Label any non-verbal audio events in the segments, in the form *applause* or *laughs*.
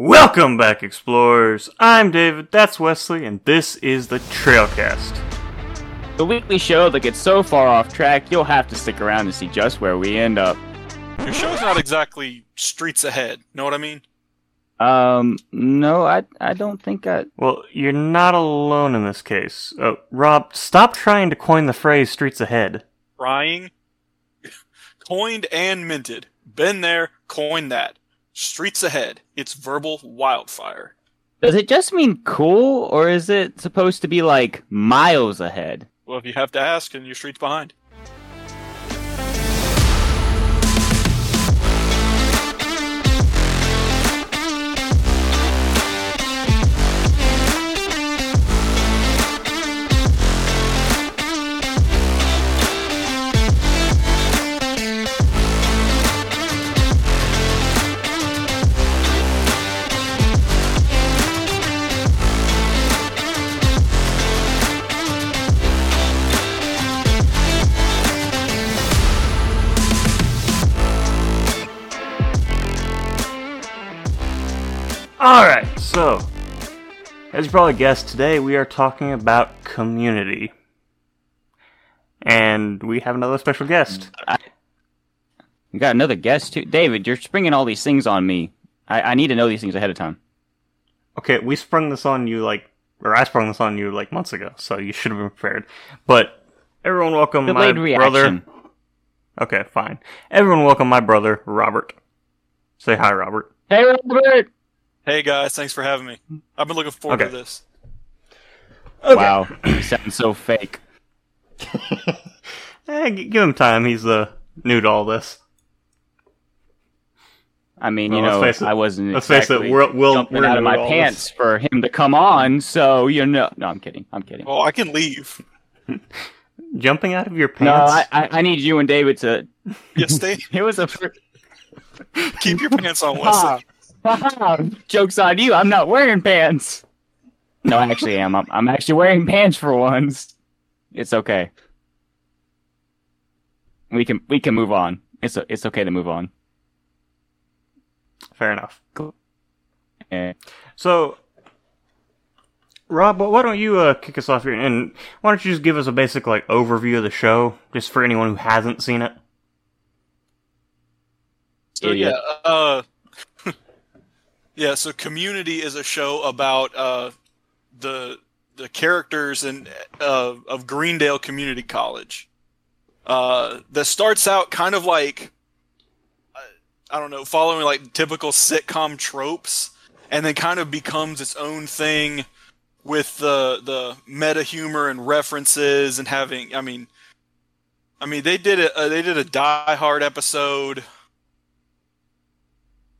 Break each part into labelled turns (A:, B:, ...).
A: Welcome back, explorers. I'm David, that's Wesley, and this is the Trailcast.
B: The weekly show that gets so far off track, you'll have to stick around to see just where we end up.
C: Your show's not exactly streets ahead. Know what I mean?
B: Um, no, I I don't think I.
A: Well, you're not alone in this case. Uh, Rob, stop trying to coin the phrase streets ahead.
C: Trying, *laughs* coined and minted. Been there, coined that. Streets ahead. It's verbal wildfire.
B: Does it just mean cool, or is it supposed to be like miles ahead?
C: Well, if you have to ask, and your streets behind.
A: So, as you probably guessed, today we are talking about community. And we have another special guest.
B: We got another guest too. David, you're springing all these things on me. I, I need to know these things ahead of time.
A: Okay, we sprung this on you like, or I sprung this on you like months ago, so you should have been prepared. But everyone, welcome
B: Delayed
A: my
B: reaction.
A: brother. Okay, fine. Everyone, welcome my brother Robert. Say hi, Robert.
B: Hey, Robert.
C: Hey guys, thanks for having me. I've been looking forward
A: Okay.
C: to this.
B: Wow, *clears throat* you sound so fake. *laughs*
A: Eh, give him time. He's uh, new to all this.
B: I mean,
A: Well,
B: you know,
A: face it-
B: I wasn't
A: let's face it,
B: exactly
A: we're- we'll-
B: jumping
A: we're
B: out of my pants
A: this.
B: for him to come on. So you know, no, I'm kidding. I'm kidding.
C: Oh, I can leave. *laughs*
A: Jumping out of your
B: No,
A: pants.
B: I, I I need you and David to.
C: Yeah, *laughs* stay.
B: It was a.
C: keep your pants on, Wesley.
B: Joke's on you. I'm not wearing pants. No, I actually am. I'm, I'm actually wearing pants for once. It's okay. We can we can move on. It's it's okay to move on.
A: Fair enough.
B: Eh.
A: So, Rob, why don't you uh, kick us off here, and why don't you just give us a basic like overview of the show, just for anyone who hasn't seen it?
C: So yeah, uh, yeah. So Community is a show about uh, the the characters and uh, of Greendale Community College. Uh, that starts out kind of like I don't know, following like typical sitcom tropes, and then kind of becomes its own thing with the the meta humor and references and having. I mean, I mean they did a they did a Die Hard episode.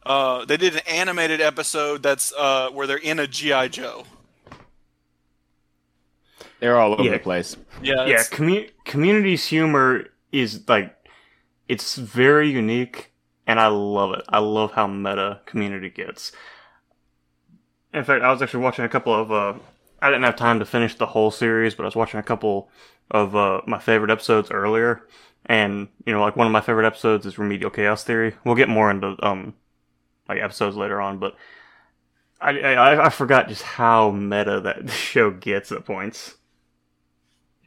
C: Uh, they did an animated episode that's uh, where they're in a GI Joe.
B: They're all over
A: Yeah.
B: the place.
C: Yeah,
A: yeah, commu- community's humor is like it's very unique, and I love it. I love how meta community gets. In fact, I was actually watching a couple of. Uh, I didn't have time to finish the whole series, but I was watching a couple of uh, my favorite episodes earlier, and you know, like one of my favorite episodes is Remedial Chaos Theory. We'll get more into um like episodes later on, but I I, I forgot just how meta that *laughs* show gets at points.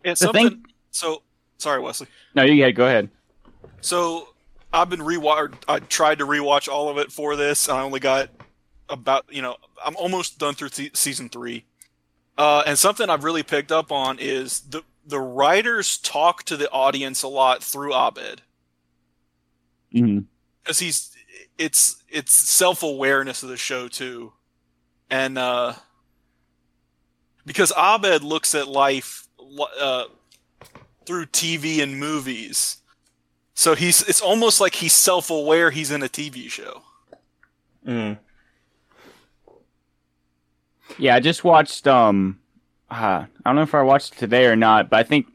C: it's
B: The
C: something.
B: thing-
C: So sorry, Wesley.
B: No, you yeah, go ahead.
C: So I've been rewatch. I tried to rewatch all of it for this, and I only got about you know I'm almost done through se- season three. Uh, and something I've really picked up on is the the writers talk to the audience a lot through Abed
B: hmm
C: because he's it's it's self awareness of the show too, and uh, because Abed looks at life uh, through TV and movies, so he's it's almost like he's self aware he's in a TV show.
A: Mm.
B: Yeah, I just watched. Um, uh, I don't know if I watched it today or not, but I think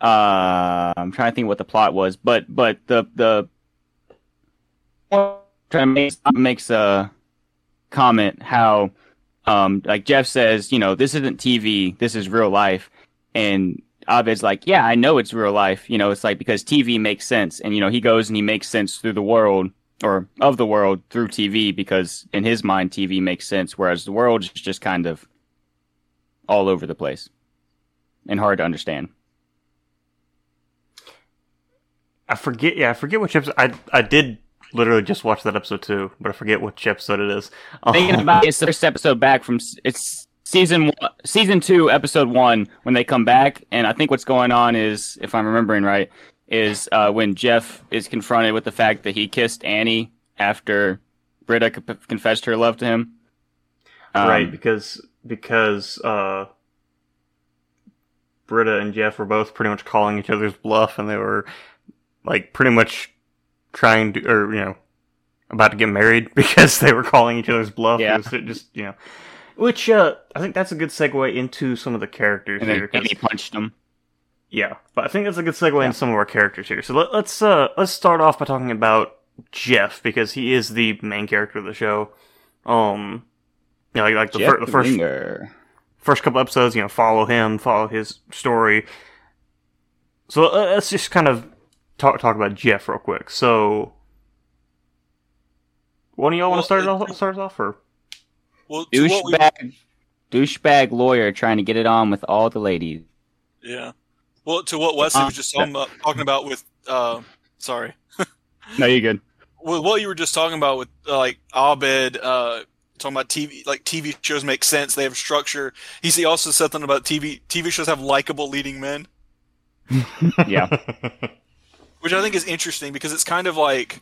B: uh, I'm trying to think what the plot was. But but the the trying to make makes a comment how um like Jeff says, you know, this isn't TV, this is real life, and Abed's like, yeah, I know it's real life. You know, it's like because TV makes sense, and you know, he goes and he makes sense through the world or of the world through TV because in his mind TV makes sense, whereas the world is just kind of all over the place and hard to understand.
A: I forget. Yeah, I forget which episode. I I did literally just watch that episode too, but I forget which episode it is.
B: Thinking
A: Um,
B: about it, it's the first episode back from it's season one, season two, episode one when they come back, and I think what's going on is, if I'm remembering right, is uh, when Jeff is confronted with the fact that he kissed Annie after Britta co- confessed her love to him. Um,
A: right because because uh Britta and Jeff were both pretty much calling each other's bluff and they were like pretty much trying to or you know about to get married *laughs* because they were calling each other's bluff
B: Yeah.
A: Just you know which uh I think that's a good segue into some of the characters
B: And
A: here
B: then
A: 'cause-
B: Annie punched him.
A: yeah, but I think that's a good segue into some of our characters here. So let, let's uh let's start off by talking about Jeff because he is the main character of the show. Um, you know, like, like the, fir- the first
B: Winger.
A: first couple episodes, you know, follow him, follow his story. So uh, let's just kind of talk talk about Jeff real quick. So, one of y'all want to start it
C: it-
A: off, start it off, or
C: Well, to what we-
B: douchebag, douchebag lawyer trying to get it on with all the ladies.
C: yeah. Well, to what Wesley
B: Uh,
C: was just talking about, talking about with, uh, sorry, *laughs*
B: No, you're good.
C: with what you were just talking about with uh, like Abed, uh, talking about TV, like TV shows make sense. They have structure. He he also said something about TV TV shows have likable leading men, *laughs*
B: Yeah. *laughs*
C: which I think is interesting because it's kind of like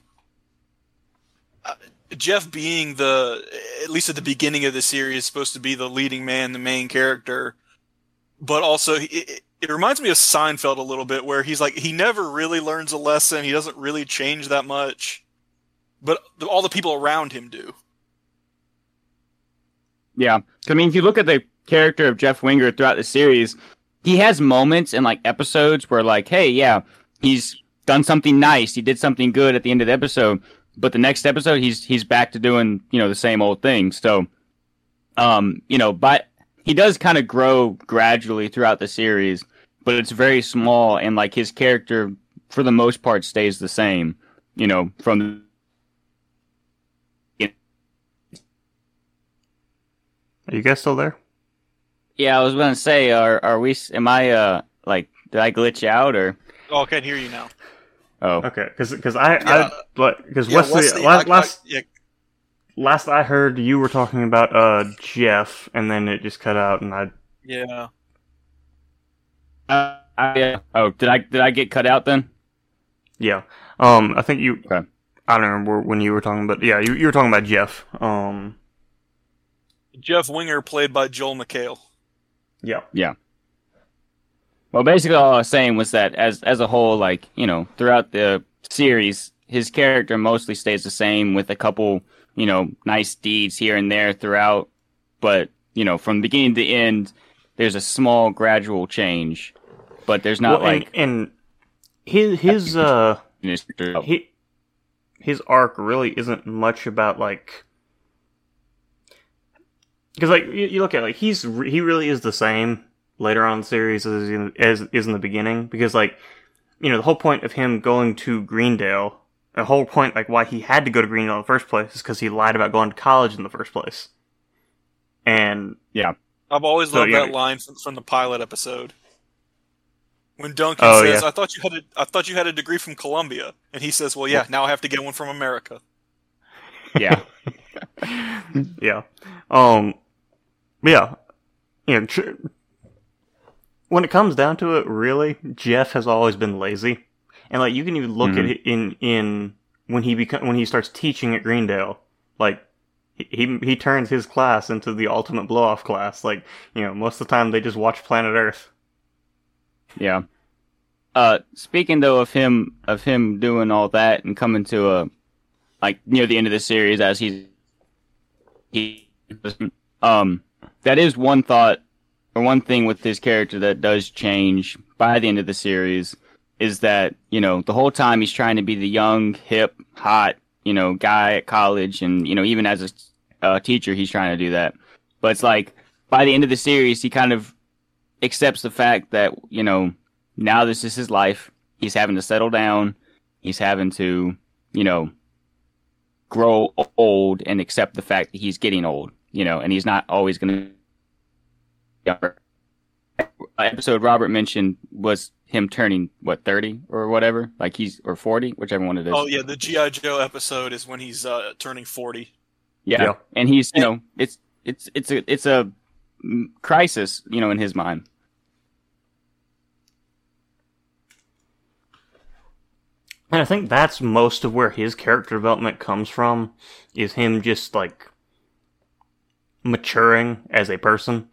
C: uh, Jeff being the at least at the beginning of the series supposed to be the leading man, the main character, but also it, it reminds me of Seinfeld a little bit, where he's like he never really learns a lesson. He doesn't really change that much, but all the people around him do.
B: Yeah, I mean, if you look at the character of Jeff Winger throughout the series, he has moments and like episodes where, like, hey, yeah, he's done something nice, he did something good at the end of the episode, but the next episode, he's he's back to doing you know the same old thing. So, um, you know, but he does kind of grow gradually throughout the series, but it's very small, and like his character for the most part stays the same. You know, from
A: Are you guys still there?
B: Yeah, I was gonna say, are are we? Am I uh like did I glitch out or?
C: Oh, I can hear you now.
B: Oh,
A: Okay, because I
C: Yeah.
A: I because
C: Yeah,
A: Wesley,
C: Wesley,
A: la-
C: I- I-
A: last
C: yeah,
A: last I heard you were talking about uh Jeff, and then it just cut out, and I
C: yeah.
B: uh, I, yeah. Oh, did I did I get cut out then?
A: yeah um I think you
B: Okay.
A: I don't remember when you were talking, but yeah you you were talking about Jeff um
C: Jeff Winger played by Joel McHale.
A: Yeah.
B: Yeah Well, basically, all I was saying was that as as a whole, like you know, throughout the series, his character mostly stays the same, with a couple you know nice deeds here and there throughout. But you know, from beginning to end, there's a small gradual change, but there's not
A: Well,
B: like
A: and, and his his *laughs* uh
B: his-
A: he his arc really isn't much about like because like you, you look at like he's he really is the same later on in the series as in, as is in the beginning because like you know the whole point of him going to Greendale the whole point like why he had to go to Greendale in the first place is because he lied about going to college in the first place and yeah,
C: I've always
A: So,
C: loved
A: yeah.
C: that line from, from the pilot episode. When Duncan
A: Oh,
C: says,
A: yeah.
C: "I thought you had a, I thought you had a degree from Columbia," and he says, "Well, yeah, now I have to get one from America."
B: yeah, *laughs* *laughs*
A: yeah. Um. Yeah. You know, tr- when it comes down to it, really, Jeff has always been lazy, and like you can even look at
B: Mhm.
A: it in in when he become when he starts teaching at Greendale, like. He, he turns his class into the ultimate blow off class. Like you know, most of the time they just watch Planet Earth.
B: Yeah. Uh, speaking though of him of him doing all that and coming to a like near the end of the series as he's he um that is one thought one thing with his character that does change by the end of the series is that you know the whole time he's trying to be the young hip hot you know guy at college and you know even as a uh, teacher he's trying to do that but it's like by the end of the series he kind of accepts the fact that you know now this is his life he's having to settle down he's having to you know grow old and accept the fact that he's getting old, you know, and he's not always going to. Episode Robert mentioned was him turning what thirty or whatever, like he's or forty, whichever one it is.
C: Oh yeah, the GI Joe episode is when he's uh, turning forty.
B: Yeah.
A: Yeah.
B: and he's you know it's it's it's a it's a crisis, you know, in his mind.
A: And I think that's most of where his character development comes from, is him just like maturing as a person.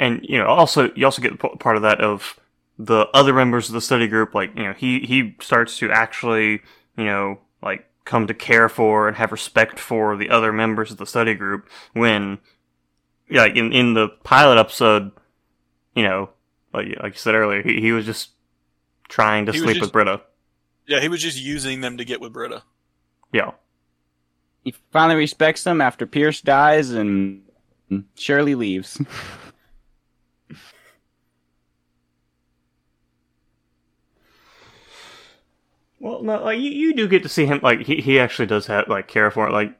A: And you know, also you also get part of that of the other members of the study group. Like you know, he he starts to actually you know like come to care for and have respect for the other members of the study group. When like in in the pilot episode, you know, like like you said earlier, he, he was just trying to
C: He
A: sleep
C: just-
A: with Britta.
C: Yeah, he was just using them to get with Britta.
A: Yeah.
B: He finally respects them after Pierce dies and Shirley leaves. *laughs*
A: Well, no, like you, you do get to see him. Like he, he actually does have like care for it. Like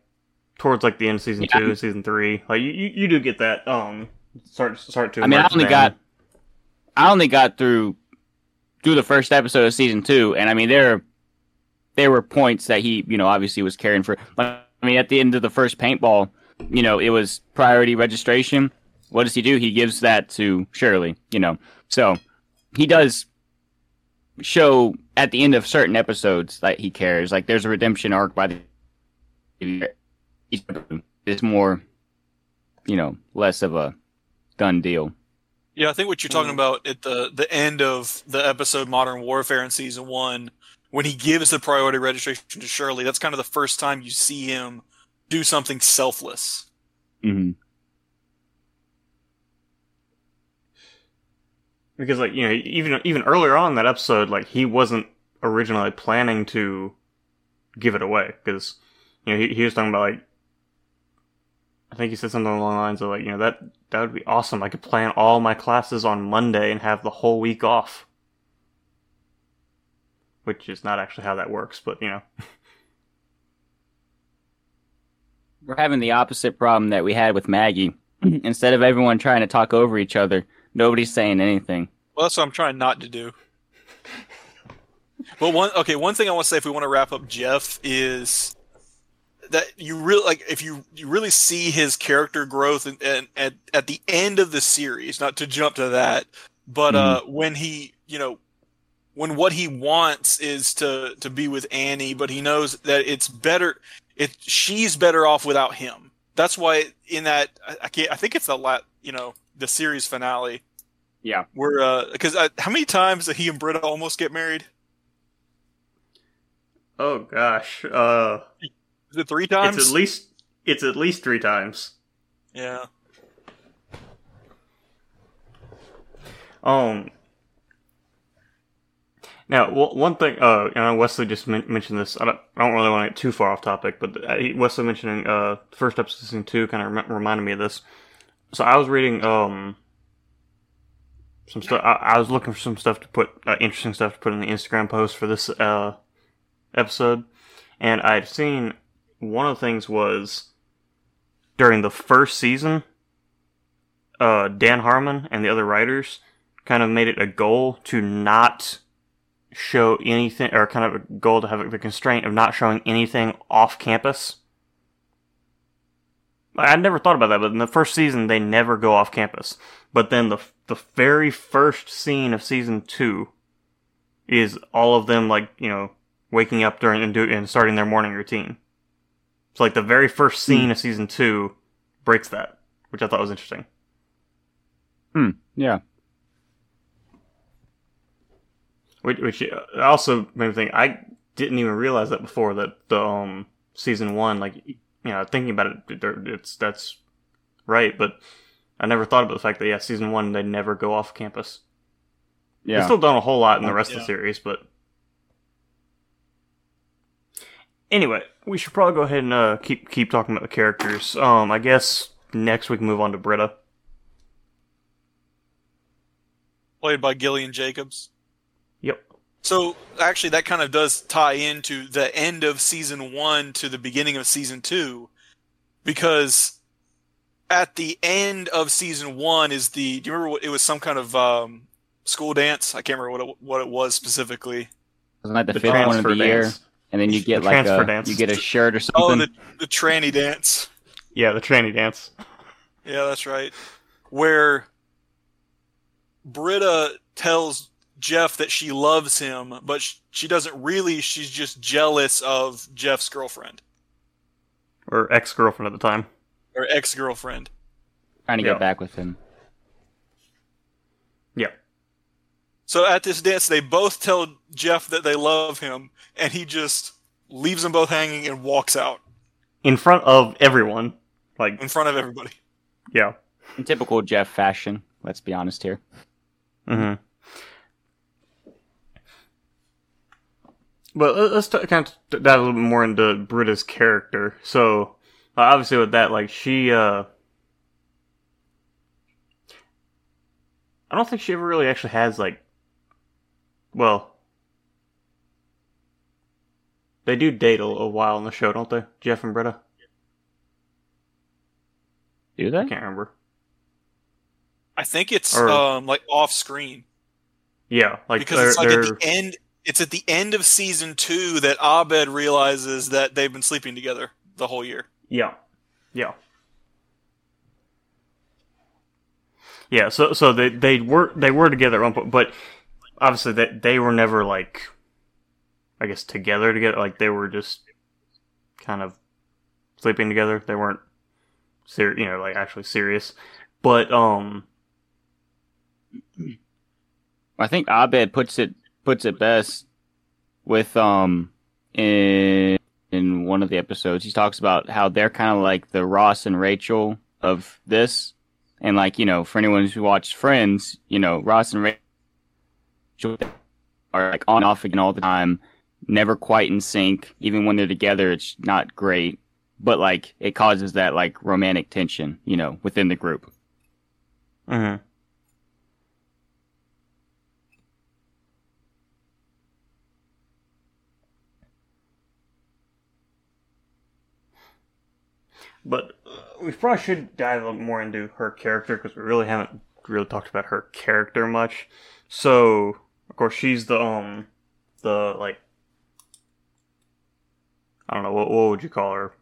A: towards like the end of season
B: Yeah.
A: two, season three. Like you, you, you do get that. Um, start start to.
B: I mean, I only got I only got through through the first episode of season two, and I mean there there were points that he you know obviously was caring for. But I mean, at the end of the first paintball, you know, it was priority registration. What does he do? He gives that to Shirley. You know, so he does show at the end of certain episodes that he cares. Like there's a redemption arc by the it's more you know less of a done deal.
C: Yeah, I think what you're talking
A: Mm.
C: about at the the end of the episode Modern Warfare in season one, when he gives the priority registration to Shirley, that's kind of the first time you see him do something selfless.
B: hmm
A: because like you know even even earlier on in that episode, like he wasn't originally planning to give it away because you know he, he was talking about like I think he said something along the lines of like you know that that would be awesome. I could plan all my classes on Monday and have the whole week off. Which is not actually how that works, but you know.
B: We're having the opposite problem that we had with Maggie. *clears throat* Instead of everyone trying to talk over each other, nobody's saying anything.
C: Well, that's what I'm trying not to do. well, one okay, one thing I want to say if we want to wrap up Jeff is that you really like if you you really see his character growth and, and at at the end of the series, not to jump to that, but uh when he, you know, when what he wants is to to be with Annie, but he knows that it's better it she's better off without him. That's why in that I, I can't I think it's the la you know, the series finale
B: Yeah.
C: where uh because uh, how many times did he and Britta almost get married?
A: Oh gosh, uh,
C: Is it three times?
A: it's at least it's at least three times.
C: yeah.
A: Um. Now, w- one thing, uh, you know, Wesley just men- mentioned this. I don't, I don't really want to get too far off topic, but uh, Wesley mentioning uh, first episode season two kind of rem- reminded me of this. So I was reading um some stuff. I-, I was looking for some stuff to put, uh, interesting stuff to put in the Instagram post for this uh episode, and I'd seen one of the things was during the first season, uh, Dan Harmon and the other writers kind of made it a goal to not show anything, or kind of a goal to have the constraint of not showing anything off campus. Like, I never thought about that, but in the first season they never go off campus. But then the the very first scene of season two is all of them like you know waking up during and do and starting their morning routine. So like the very first scene of season two breaks that, which I thought was interesting. Hmm.
B: Yeah.
A: Which, which also made me think I didn't even realize that before that the um season one like you know thinking about it it's that's right but I never thought about the fact that yeah season one they never go off campus. They've still done a whole lot in the rest of the series, but anyway, we should probably go ahead and uh, keep keep talking about the characters. Um, I guess next we can move on to Britta.
C: Played by Gillian Jacobs.
A: Yep.
C: So actually, that kind of does tie into the end of season one to the beginning of season two, because at the end of season one is the. Do you remember what it was? Some kind of um, school dance. I can't remember what it, what it was specifically.
B: Wasn't that the,
A: The
B: fifth one of the
A: transfer
B: year? And then you get
A: The
B: like a
A: dance.
B: you get a shirt or
C: Oh,
B: something.
C: the the tranny dance.
A: Yeah, the tranny dance.
C: Yeah, that's right. Where Britta tells Jeff that she loves him, but sh- she doesn't really. She's just jealous of Jeff's girlfriend
A: Or ex girlfriend at the time.
C: or ex girlfriend.
B: trying to
A: Yeah.
B: get back with him.
A: Yeah.
C: So at this dance, they both tell Jeff that they love him, and he just leaves them both hanging and walks out
A: In front of everyone. Like,
C: in front of everybody.
A: yeah.
B: In typical Jeff fashion, let's be honest here.
A: hmm But let- let's t- kind of dive a little bit more into Britta's character. So, uh, obviously, with that, like, she, uh, I don't think she ever really actually has, like, well, they do date a, a while in the show, don't they? Jeff and Britta?
B: Do they?
A: I can't remember.
C: I think it's
A: Or-
C: um, like off screen
A: Yeah, like,
C: because
A: they're,
C: it's like
A: they're-
C: at the end. It's at the end of season two that Abed realizes that they've been sleeping together the whole year.
A: Yeah, yeah, yeah. So, so they they were they were together at one point, but obviously that they were never like, I guess together together. Like they were just kind of sleeping together. They weren't ser- you know, like actually serious. But um,
B: I think Abed puts it puts it best with um in in one of the episodes. He talks about how they're kind of like the Ross and Rachel of this, and like you know, for anyone who watched Friends, you know, Ross and Rachel are like on and off again all the time, never quite in sync. Even when they're together, it's not great, but like it causes that like romantic tension, you know, within the group.
A: mhm. But uh, we probably should dive a little more into her character because we really haven't really talked about her character much. So, of course, she's the um, the like, I don't know what what would you call her?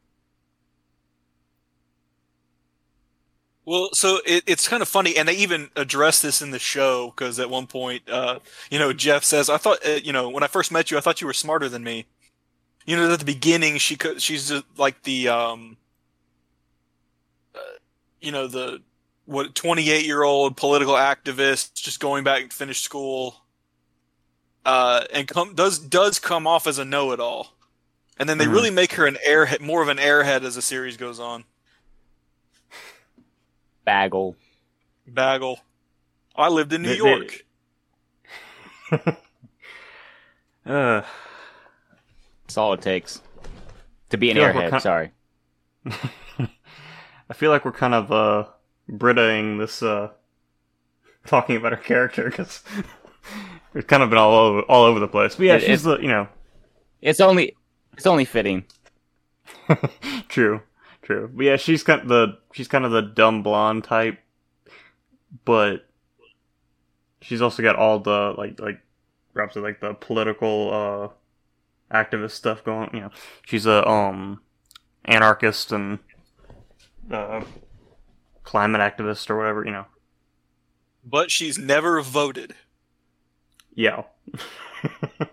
C: Well, so it, it's kind of funny, and they even address this in the show because at one point, uh, you know, Jeff says, "I thought, uh, you know, when I first met you, I thought you were smarter than me." You know, at the beginning, she could, she's just like the, um, you know, the what twenty eight year old political activist just going back and finish school, uh, and come does does come off as a know it all, and then they
A: Mhm.
C: really make her an airhead, more of an airhead as the series goes on.
B: Bagel.
C: Bagel. I lived in New
A: They- they-
C: York. *laughs*
A: Uh,
B: That's all it takes to be an
A: Feel like
B: airhead.
A: kin-
B: Sorry. *laughs*
A: I feel like we're kind of uh Brittaing this uh talking about her character because *laughs* we've kind of been all over all over the place. But yeah,
B: It-
A: she's the you know
B: It's only it's only fitting. *laughs*
A: true, true. But yeah, she's kind of the she's kind of the dumb blonde type, but she's also got all the like like perhaps like the political uh activist stuff going. You know, she's a um anarchist and uh climate activist or whatever. You know,
C: But she's never voted.
A: yeah. *laughs*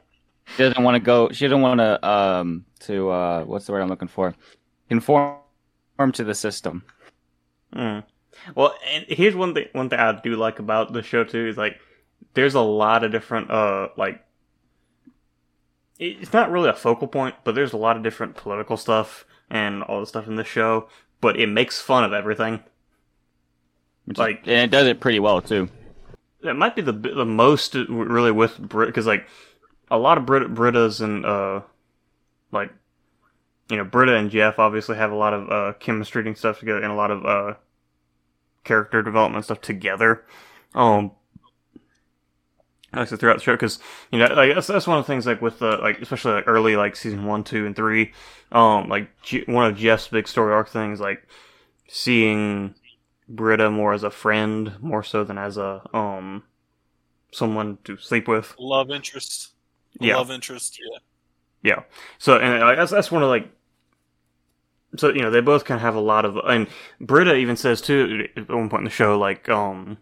B: She doesn't want to go. She doesn't want to um to uh what's the word I'm looking for? Conform to the system.
A: Mm. Well, and here's one thing. One thing I do like about the show too is like there's a lot of different uh like it's not really a focal point, but there's a lot of different political stuff and all the stuff in the show. But it makes fun of everything.
B: Which
A: Like-
B: and it does it pretty well too.
A: It might be the the most really with Brit because like a lot of Brit Britas and uh like you know Britta and Jeff obviously have a lot of uh chemistry and stuff together and a lot of uh character development stuff together. Um like so throughout the show because you know like that's, that's one of the things like with the like especially like early like season one two and three um like G- one of jeff's big story arc things like seeing britta more as a friend more so than as a um someone to sleep with
C: Love interest.
A: Yeah.
C: Love interest. Yeah.
A: yeah so and like, that's that's one of like so you know they both kind of have a lot of and britta even says too at one point in the show like um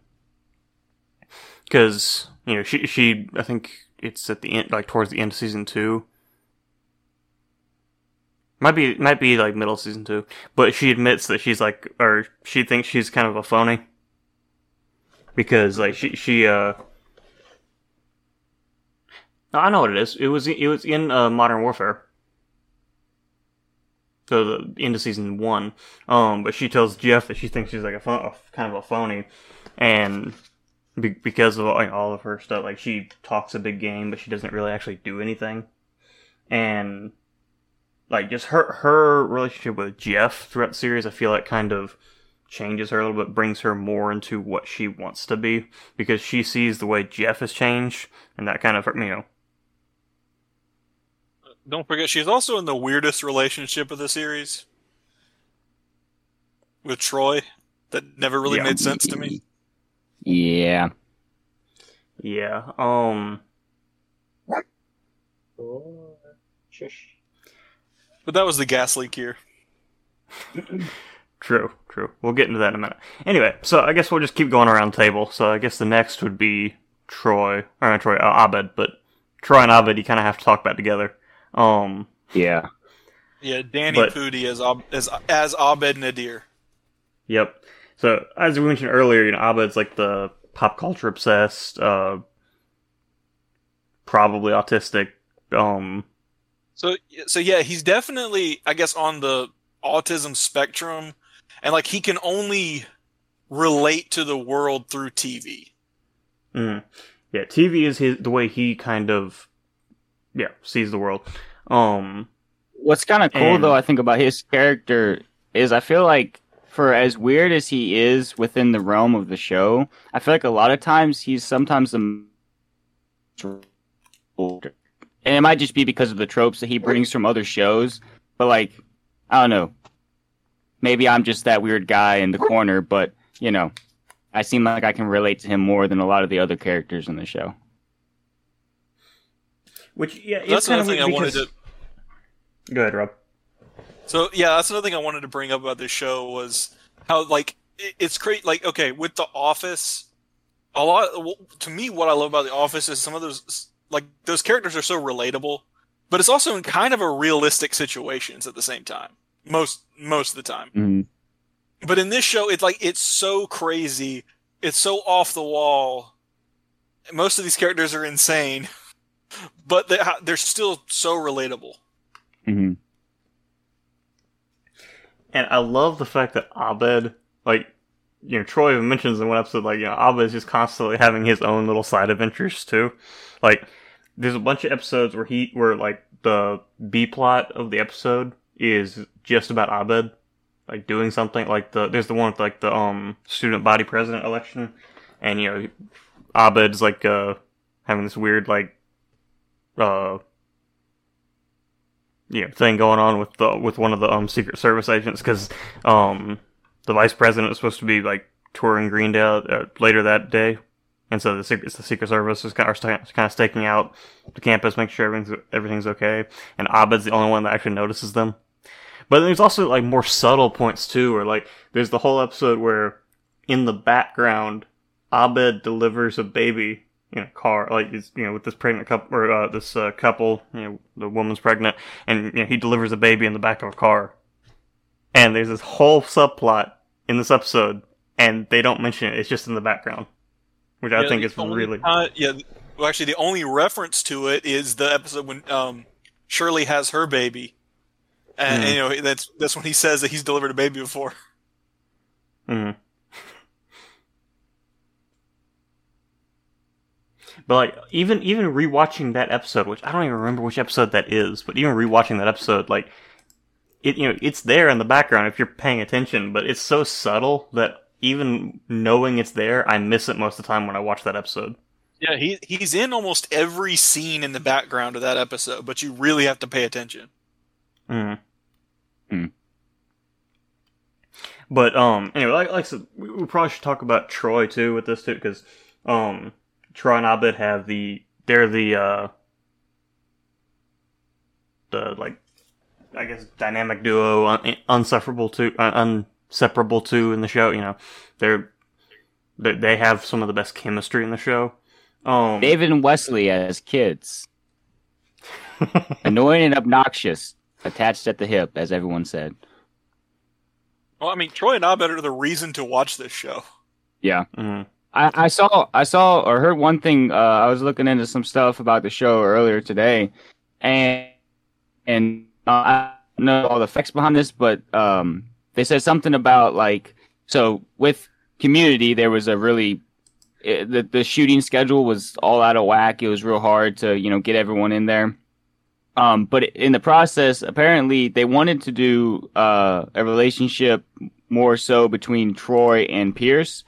A: because you know she she I think it's at the end like towards the end of season two. Might be might be like middle season two, but she admits that she's like or she thinks she's kind of a phony because like she she uh. I know what it is. It was it was in uh, Modern Warfare. So the end of season one, um, but she tells Jeff that she thinks she's like a, a kind of a phony, and be- because of like, all of her stuff. Like she talks a big game, but she doesn't really actually do anything. And like just her her relationship with Jeff throughout the series, I feel like kind of changes her a little bit, brings her more into what she wants to be because she sees the way Jeff has changed, and that kind of you know
C: Don't forget, she's also in the weirdest relationship of the series with Troy that never really
A: Yeah.
C: made sense to me.
B: Yeah.
A: yeah um
C: But that was the gas leak here.
A: True, true. We'll get into that in a minute. Anyway, so I guess we'll just keep going around the table. So I guess the next would be Troy, or not Troy, uh, Abed, but Troy and Abed, you kind of have to talk about together. Um,
B: Yeah.
C: Yeah, Danny
A: But-
C: Pudi as as as Abed Nadir.
A: yep. So as we mentioned earlier, you know, Abed's like the pop culture obsessed, uh, probably autistic. Um,
C: So so yeah, he's definitely I guess on the autism spectrum, and like he can only relate to the world through TV.
A: mm. yeah, TV is his the way he kind of, yeah, sees the world. Um,
B: What's kind of cool
A: And-
B: though, I think about his character is I feel like for as weird as he is within the realm of the show, I feel like a lot of times he's sometimes the and it might just be because of the tropes that he brings from other shows, but like I don't know. Maybe I'm just that weird guy in the corner, but you know, I seem like I can relate to him more than a lot of the other characters in the show.
A: which yeah, it's
C: That's
A: kind
C: another
A: of
C: thing I wanted to.
A: Go ahead, Rob.
C: So yeah, that's another thing I wanted to bring up about this show was how like it's great. Like okay, with The Office, a lot to me what I love about The Office is some of those like those characters are so relatable, but it's also in kind of a realistic situations at the same time. Most most of the time.
B: Mhm.
C: But in this show, it's like it's so crazy, it's so off the wall. Most of these characters are insane, *laughs* but they, they're still so relatable.
B: hmm
A: And I love the fact that Abed, like, you know, Troy even mentions in one episode, like, you know, Abed is just constantly having his own little side adventures too. Like, there's a bunch of episodes where he, where like the B plot of the episode is just about Abed, like doing something. Like the there's the one with like the um student body president election, and you know, Abed's like uh having this weird like uh you know, thing going on with the with one of the um Secret Service agents because um the vice president is supposed to be like touring Greendale uh, later that day, and so the secret the Secret Service is kind of, kind of staking out the campus, making sure everything's everything's okay, and Abed's the only one that actually notices them. But there's also like more subtle points too, where like there's the whole episode where in the background Abed delivers a baby in know car, like you know, with this pregnant couple or uh, this uh, couple, you know, the woman's pregnant, and you know, he delivers a baby in the back of a car. And there's this whole subplot in this episode, and they don't mention it. It's just in the background, which I think is
C: only
A: really
C: ti- yeah. Well, actually, the only reference to it is the episode when um, Shirley has her baby, and,
A: Mhm.
C: and, you know that's that's when he says that he's delivered a baby before.
A: Mhm. But like even even rewatching that episode, which I don't even remember which episode that is, but even rewatching that episode, like it you know it's there in the background if you're paying attention, but it's so subtle that even knowing it's there, I miss it most of the time when I watch that episode.
C: Yeah, he he's in almost every scene in the background of that episode, but you really have to pay attention.
A: Mm.
B: Hmm.
A: But um, anyway, like, like I said, we, we probably should talk about Troy too with this too, because um, Troy and Abed have the they're the uh, the like I guess dynamic duo, un, unsufferable to uh, unseparable to in the show. You know, they're they they have some of the best chemistry in the show. Um,
B: David and Wesley as kids, *laughs* annoying and obnoxious, attached at the hip, as everyone said.
C: Well, I mean, Troy and Abed are the reason to watch this show.
B: Yeah.
A: mhm.
B: I, I saw I saw or heard one thing. Uh, I was looking into some stuff about the show earlier today, and and uh, I don't know all the facts behind this, but um, they said something about like so with Community there was a really it, the the shooting schedule was all out of whack. It was real hard to you know get everyone in there. Um, but in the process, apparently they wanted to do uh, a relationship more so between Troy and Pierce,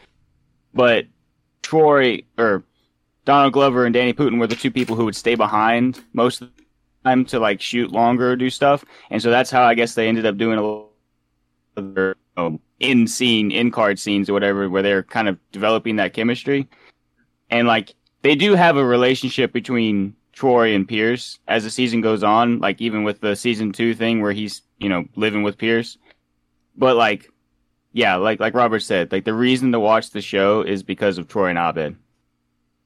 B: but Troy or Donald Glover and Danny Pudi were the two people who would stay behind most of the time to like shoot longer or do stuff, and so that's how I guess they ended up doing a little um, in scene, in card scenes or whatever, where they're kind of developing that chemistry, and like they do have a relationship between Troy and Pierce as the season goes on, like even with the season two thing where he's you know living with Pierce, but like yeah, like like Robert said, like the reason to watch the show is because of Troy and Abed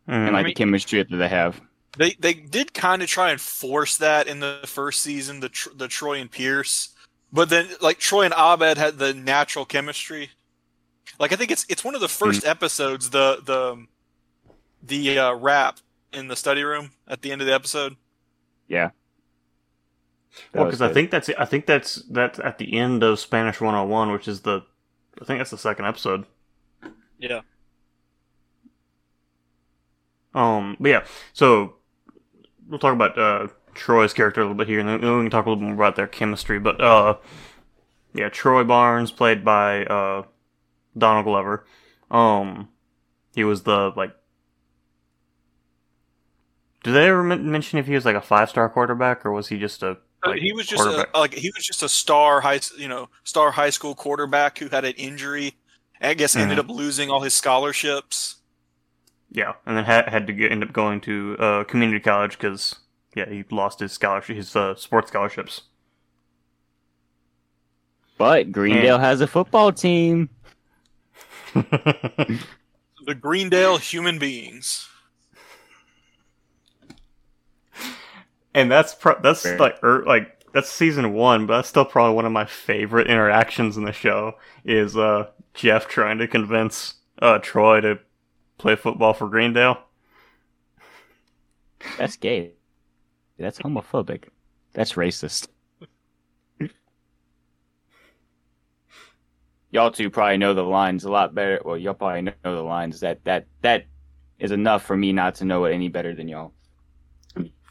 B: and
A: Mhm.
B: like
C: I
B: the chemistry that they have.
C: They they did kind of try and force that in the first season, the Tr- the Troy and Pierce, but then like Troy and Abed had the natural chemistry. Like I think it's it's one of the 1st episodes, the the the uh, rap in the study room at the end of the episode.
B: Yeah.
A: Well, because I think that's I think that's that's at the end of Spanish 101, which is the I think that's the second episode.
C: Yeah.
A: Um, but yeah, so we'll talk about uh, Troy's character a little bit here, and then we can talk a little bit more about their chemistry. But uh, yeah, Troy Barnes, played by uh, Donald Glover. Um, he was the like. Do they ever men- mention if he was like a five star quarterback or was he just a? Like,
C: he was just a, like he was just a star high you know star high school quarterback who had an injury. I guess ended up losing all his scholarships.
A: Yeah, and then had had to get, end up going to uh, community college because yeah, he lost his scholarship, his uh, sports scholarships.
B: But Greendale has a football team. *laughs*
C: The Greendale human beings.
A: And that's pro- that's
B: Fair.
A: like er, like that's season one, but that's still probably one of my favorite interactions in the show. Is uh Jeff trying to convince uh Troy to play football for Greendale?
B: That's gay. That's homophobic. That's racist. y'all two probably know the lines a lot better. Well, y'all probably know the lines. That that that is enough for me not to know it any better than y'all.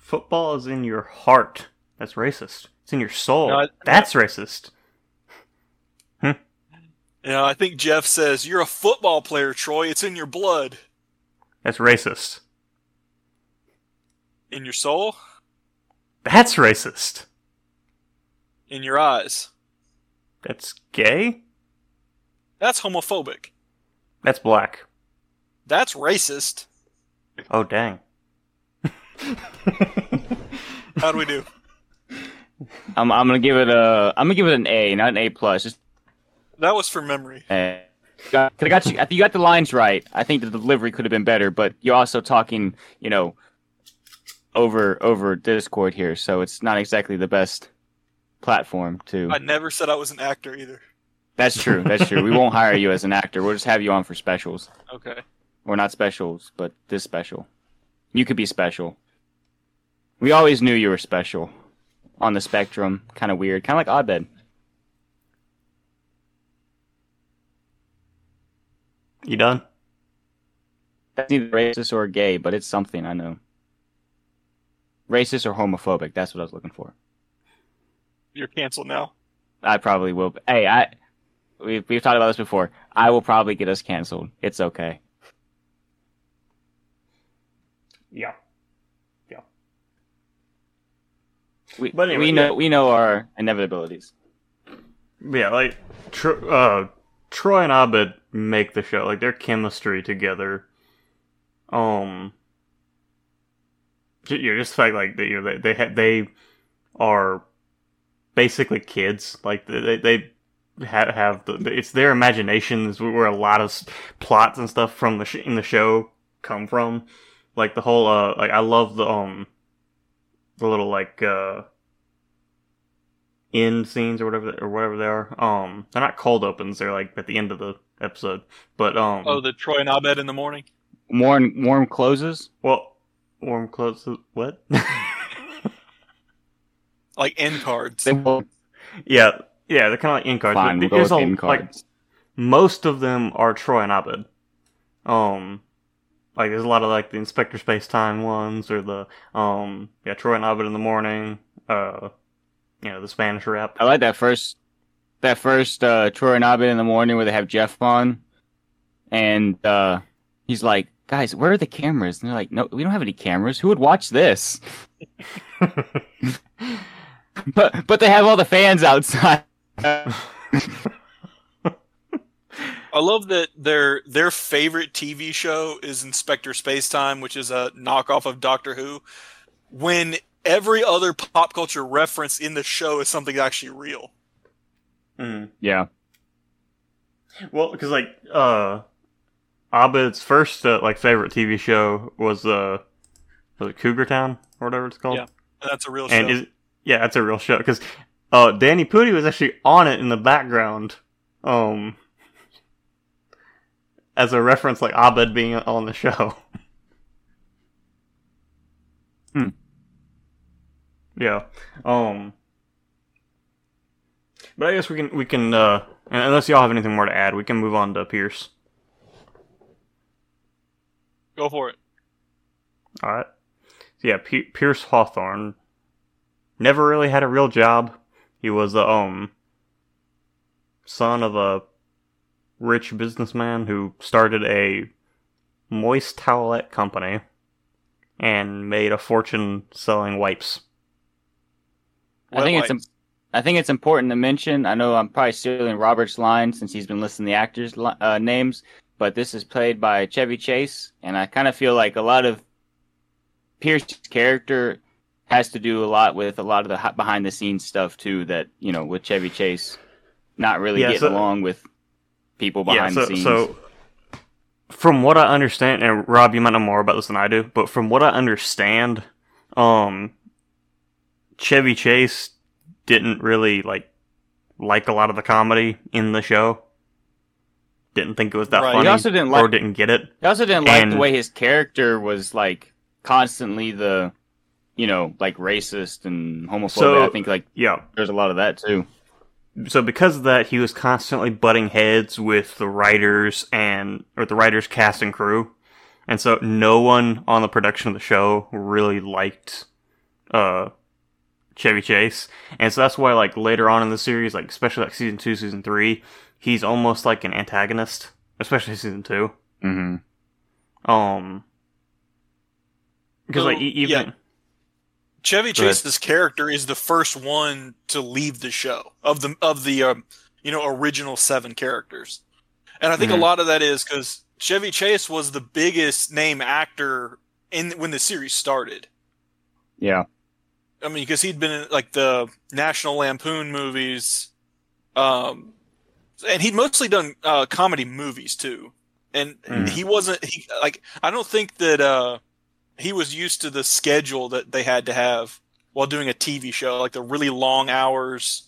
A: Football is in your heart. That's racist. It's in your soul.
C: No, I-
A: that's racist. *laughs* Hmm.
C: You know, I think Jeff says you're a football player, Troy. It's in your blood,
A: That's racist.
C: in your soul,
A: That's racist.
C: in your eyes.
A: That's gay.
C: That's homophobic.
A: That's black.
C: That's racist.
A: Oh dang. *laughs*
C: How do we do?
B: I'm I'm gonna give it a I'm gonna give it an A, not an A plus. Just
C: That was for memory.
B: I got you. I think you got the lines right. I think the delivery could have been better, but you're also talking, you know, over over Discord here, so it's not exactly the best platform to.
C: I never said I was an actor either.
B: That's true. That's true. We won't hire you as an actor. We'll just have you on for specials,
C: Okay.
B: or not specials, but this special. You could be special. We always knew you were special. On the spectrum, kind of weird, kind of like Oddbed.
A: You done?
B: That's either racist or gay, but it's something I know. Racist or homophobic. That's what I was looking for.
C: You're canceled now.
B: I probably will. Hey, I we've we've talked about this before. I will probably get us canceled. It's okay.
A: Yeah. Yeah.
B: We,
A: But anyway,
B: we know
A: yeah.
B: we know our inevitabilities.
A: Yeah, like uh, Troy and Abed make the show. Like their chemistry together. Um. You know, just the fact like that, you know, they they ha- they are basically kids. Like they they have have the it's their imaginations where a lot of s- plots and stuff from the sh- in the show come from. Like the whole uh like I love the um the little like uh end scenes or whatever or whatever they are. Um, they're not cold opens. They're like at the end of the episode. But um,
C: Oh, the Troy and Abed in the morning.
B: Warm warm closes.
A: well, warm clothes. What? *laughs*
C: Like end cards.
B: They will
A: yeah, yeah. They're kind of like in cards.
B: fine. We'll go
A: there's
B: with
A: a-
B: end
A: like
B: cards.
A: most of them are Troy and Abed. Um, like there's a lot of like the Inspector Space Time ones or the um yeah Troy and Abed in the morning. Uh, you know the Spanish rap.
B: I like that first that first uh Troy and Abed in the morning where they have Jeff on and uh he's like, Guys, where are the cameras? And they're like, No, we don't have any cameras. Who would watch this? *laughs* *laughs* But but they have all the fans outside. *laughs*
C: I love that their their favorite TV show is Inspector Spacetime, which is a knockoff of Doctor Who. When every other pop culture reference in the show is something actually real.
A: Mhm.
B: yeah.
A: Well, because like uh, Abed's first uh, like favorite TV show was uh, was it Cougar Town or whatever it's called.
C: Yeah. That's a real show.
A: and is yeah, that's a real show because uh, Danny Pudi was actually on it in the background, um, as a reference, like Abed being on the show.
B: Hmm.
A: Yeah. Um. But I guess we can we can uh, unless y'all have anything more to add, we can move on to Pierce.
C: Go for it.
A: All right. So yeah, P- Pierce Hawthorne never really had a real job. He was the um son of a rich businessman who started a moist towelette company and made a fortune selling wipes.
B: I think
C: Wet
B: it's
C: wipes.
B: I think it's important to mention. I know I'm probably stealing Robert's line since he's been listing the actors' uh, names, but this is played by Chevy Chase, and I kind of feel like a lot of Pierce's character has to do a lot with a lot of the behind the scenes stuff too. That you know, with Chevy Chase not really
A: Yeah,
B: getting
A: so-
B: along with people behind
A: yeah, so,
B: the scenes.
A: so from what I understand, and Rob, you might know more about this than I do, but from what I understand, um, Chevy Chase didn't really like like a lot of the comedy in the show. Didn't think it was that
C: Right. He
B: also didn't like, or
A: didn't get it.
B: He also didn't like the way his character was like constantly the, you know, like racist and homophobic.
A: So-
B: I think like
A: Yeah,
B: there's a lot of that too.
A: So because of that, he was constantly butting heads with the writers and or the writers, cast, and crew, and so no one on the production of the show really liked uh, Chevy Chase, and so that's why like later on in the series, like especially like season two, season three, he's almost like an antagonist, especially season two.
B: Mm-hmm.
A: Um, because
C: So,
A: like even
C: yeah. Chevy. Chase's character is the first one to leave the show of the of the um, you know original seven characters, and I think
A: Mhm.
C: a lot of that is because Chevy Chase was the biggest name actor in when the series started.
B: Yeah.
C: I mean, because he'd been in like the National Lampoon movies, um, and he'd mostly done uh, comedy movies too. And
A: Mhm.
C: he wasn't he like I don't think that uh, he was used to the schedule that they had to have while doing a TV show, like the really long hours.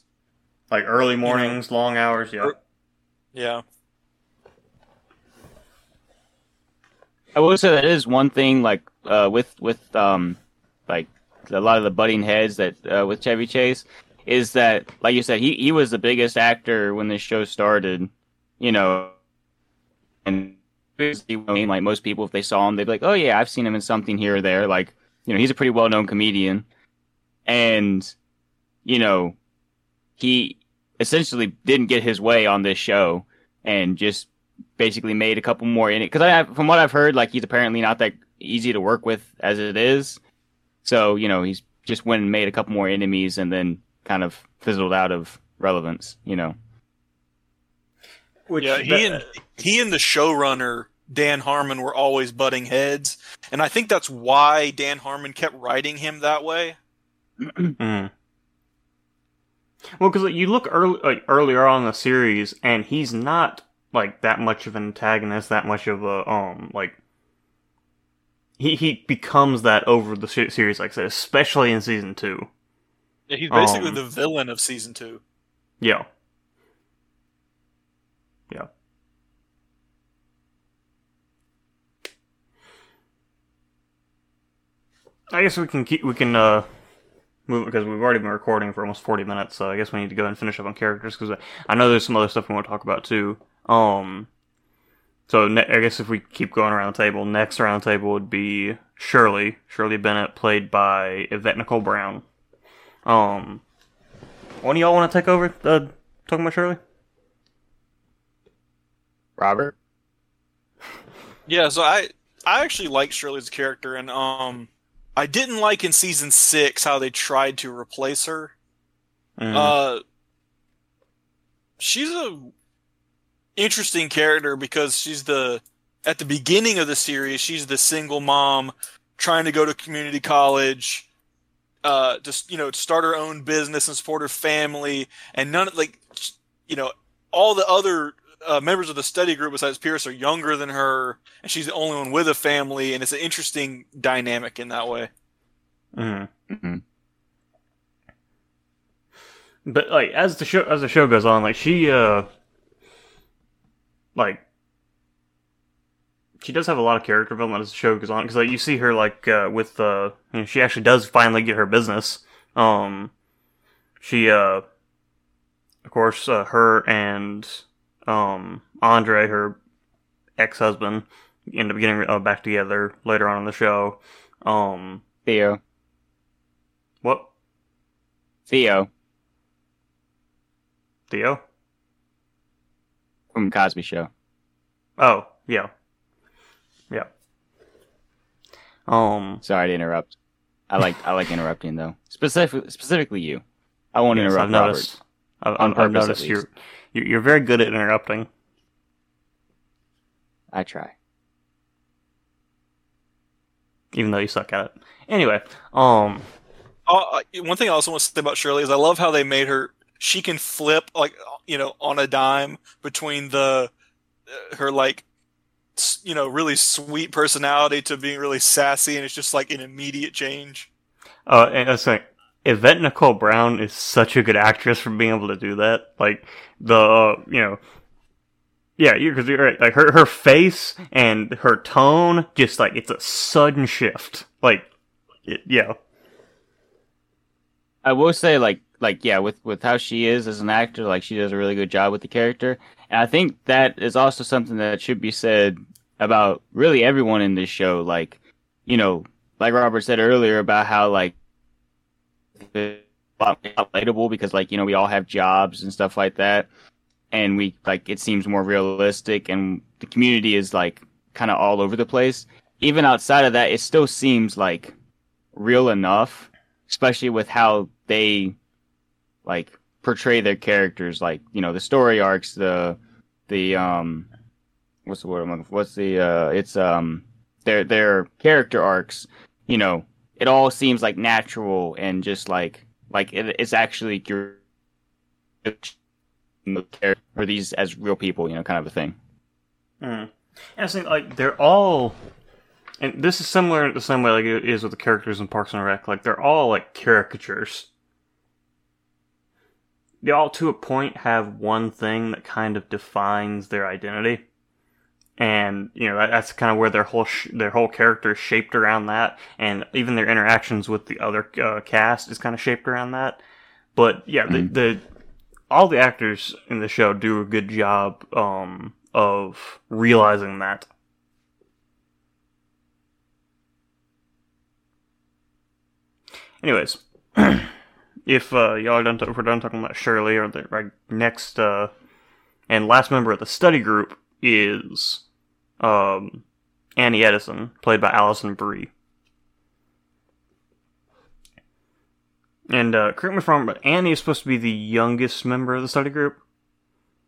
A: like early mornings, long hours. Yeah,
C: Yeah,
B: I will say that is one thing like uh, with with um like a lot of the butting heads that uh, with Chevy Chase is that like you said he he was the biggest actor when this show started, you know, and he- like most people if they saw him they'd be like oh yeah I've seen him in something here or there like you know he's a pretty well known comedian, and you know he essentially didn't get his way on this show and just basically made a couple more in it because I have, from what I've heard, like he's apparently not that easy to work with as it is. So you know he's just went and made a couple more enemies and then kind of fizzled out of relevance. You know.
C: Which yeah, he that, and he and the showrunner Dan Harmon were always butting heads, and I think that's why Dan Harmon kept writing him that way. *clears throat*
A: mm. Well, because like, you look early, like earlier on in the series, and he's not like that much of an antagonist, that much of a um like he he becomes that over the series, like I said, especially in season two.
C: Yeah, he's basically um, the villain of season two.
A: Yeah. Yeah. I guess we can keep we can uh move because we've already been recording for almost forty minutes, so I guess we need to go and finish up on characters because I know there's some other stuff we want to talk about too. Um, so ne- I guess if we keep going around the table, next around the table would be Shirley, Shirley Bennett, played by Yvette Nicole Brown. Um, one of y'all want to take over uh, talking about Shirley?
B: Robert. *laughs*
C: Yeah, so I I actually like Shirley's character, and um, I didn't like in season six how they tried to replace her. Mm. Uh, she's a interesting character because she's the at the beginning of the series she's the single mom trying to go to community college uh just you know start her own business and support her family and none of like you know all the other uh, members of the study group besides Pierce are younger than her, and she's the only one with a family, and it's an interesting dynamic in that way.
A: Mm-hmm. mm-hmm. But like as the show as the show goes on, like she uh like she does have a lot of character development as the show goes on because like you see her like uh, with uh you know, she actually does finally get her business. Um, she uh, of course, uh, her and um, Andre, her ex husband, end up getting uh, back together later on in the show. Um,
B: Theo.
A: What?
B: Theo.
A: Theo?
B: From Cosby Show.
A: Oh, yeah. Yeah. Um.
B: Sorry to interrupt. I like I like interrupting though. Specifically, specifically you. I won't yes, interrupt.
A: I've noticed. I've, I've noticed you're you're very good at interrupting.
B: I try.
A: Even though you suck at it. Anyway, um.
C: Uh, one thing I also want to say about Shirley is I love how they made her. She can flip like you know on a dime between the uh, her like you know really sweet personality to being really sassy, and it's just like an immediate change.
A: Uh, and I was saying, Yvette Nicole Brown is such a good actress for being able to do that. Like the uh, you know, yeah, you're because you're right. Like her her face and her tone, just like it's a sudden shift. Like, it, yeah.
B: I will say, like, like yeah, with with how she is as an actor, like she does a really good job with the character, and I think that is also something that should be said about really everyone in this show. Like, you know, like Robert said earlier about how like relatable because like you know we all have jobs and stuff like that, and we like it seems more realistic, and the community is like kind of all over the place. Even outside of that, it still seems like real enough, especially with how they like portray their characters, like you know the story arcs, the the um what's the word I'm looking for? What's the uh it's um their their character arcs, you know, it all seems like natural and just like like it, it's actually your or these as real people, you know, kind of a thing.
A: Mm. And I think like they're all, and this is similar the same way like it is with the characters in Parks and Rec. Like they're all like caricatures. They all, to a point, have one thing that kind of defines their identity and you know that, that's kind of where their whole sh- their whole character is shaped around that, and even their interactions with the other uh, cast is kind of shaped around that. But yeah, the, the all the actors in the show do a good job um, of realizing that. Anyways, *clears throat* if uh, y'all are done, t- if we're done talking about Shirley, or the right, next uh, and last member of the study group is um, Annie Edison, played by Alison Brie. And uh, correct me if I'm wrong, but Annie is supposed to be the youngest member of the study group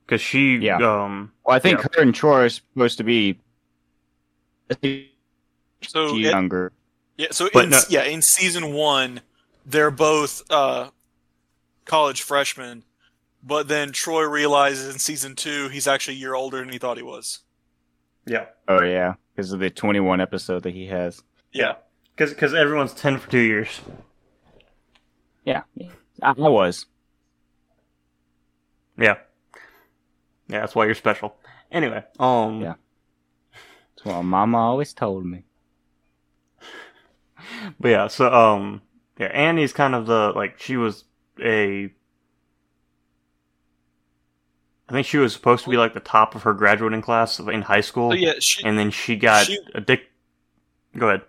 A: because she,
B: Yeah.
A: um,
B: Well, I think
A: Yeah.
B: her and Troy are supposed to be
C: So it-
B: younger.
C: yeah, so in,
A: no-
C: yeah, in season one, they're both uh, college freshmen, but then Troy realizes in season two he's actually a year older than he thought he was.
A: Yeah,
B: Oh yeah, because of the 21 episode that he has.
C: Yeah,
A: because because everyone's ten for two years.
B: Yeah, I, I was.
A: Yeah, yeah, that's why you're special. Anyway, um,
B: Yeah. That's what Mama always told me. *laughs*
A: But yeah, so um yeah, Annie's kind of the like she was a I think she was supposed to be like the top of her graduating class in high school.
C: so yeah, she,
A: And then she got
C: she-
A: addicted. Go ahead.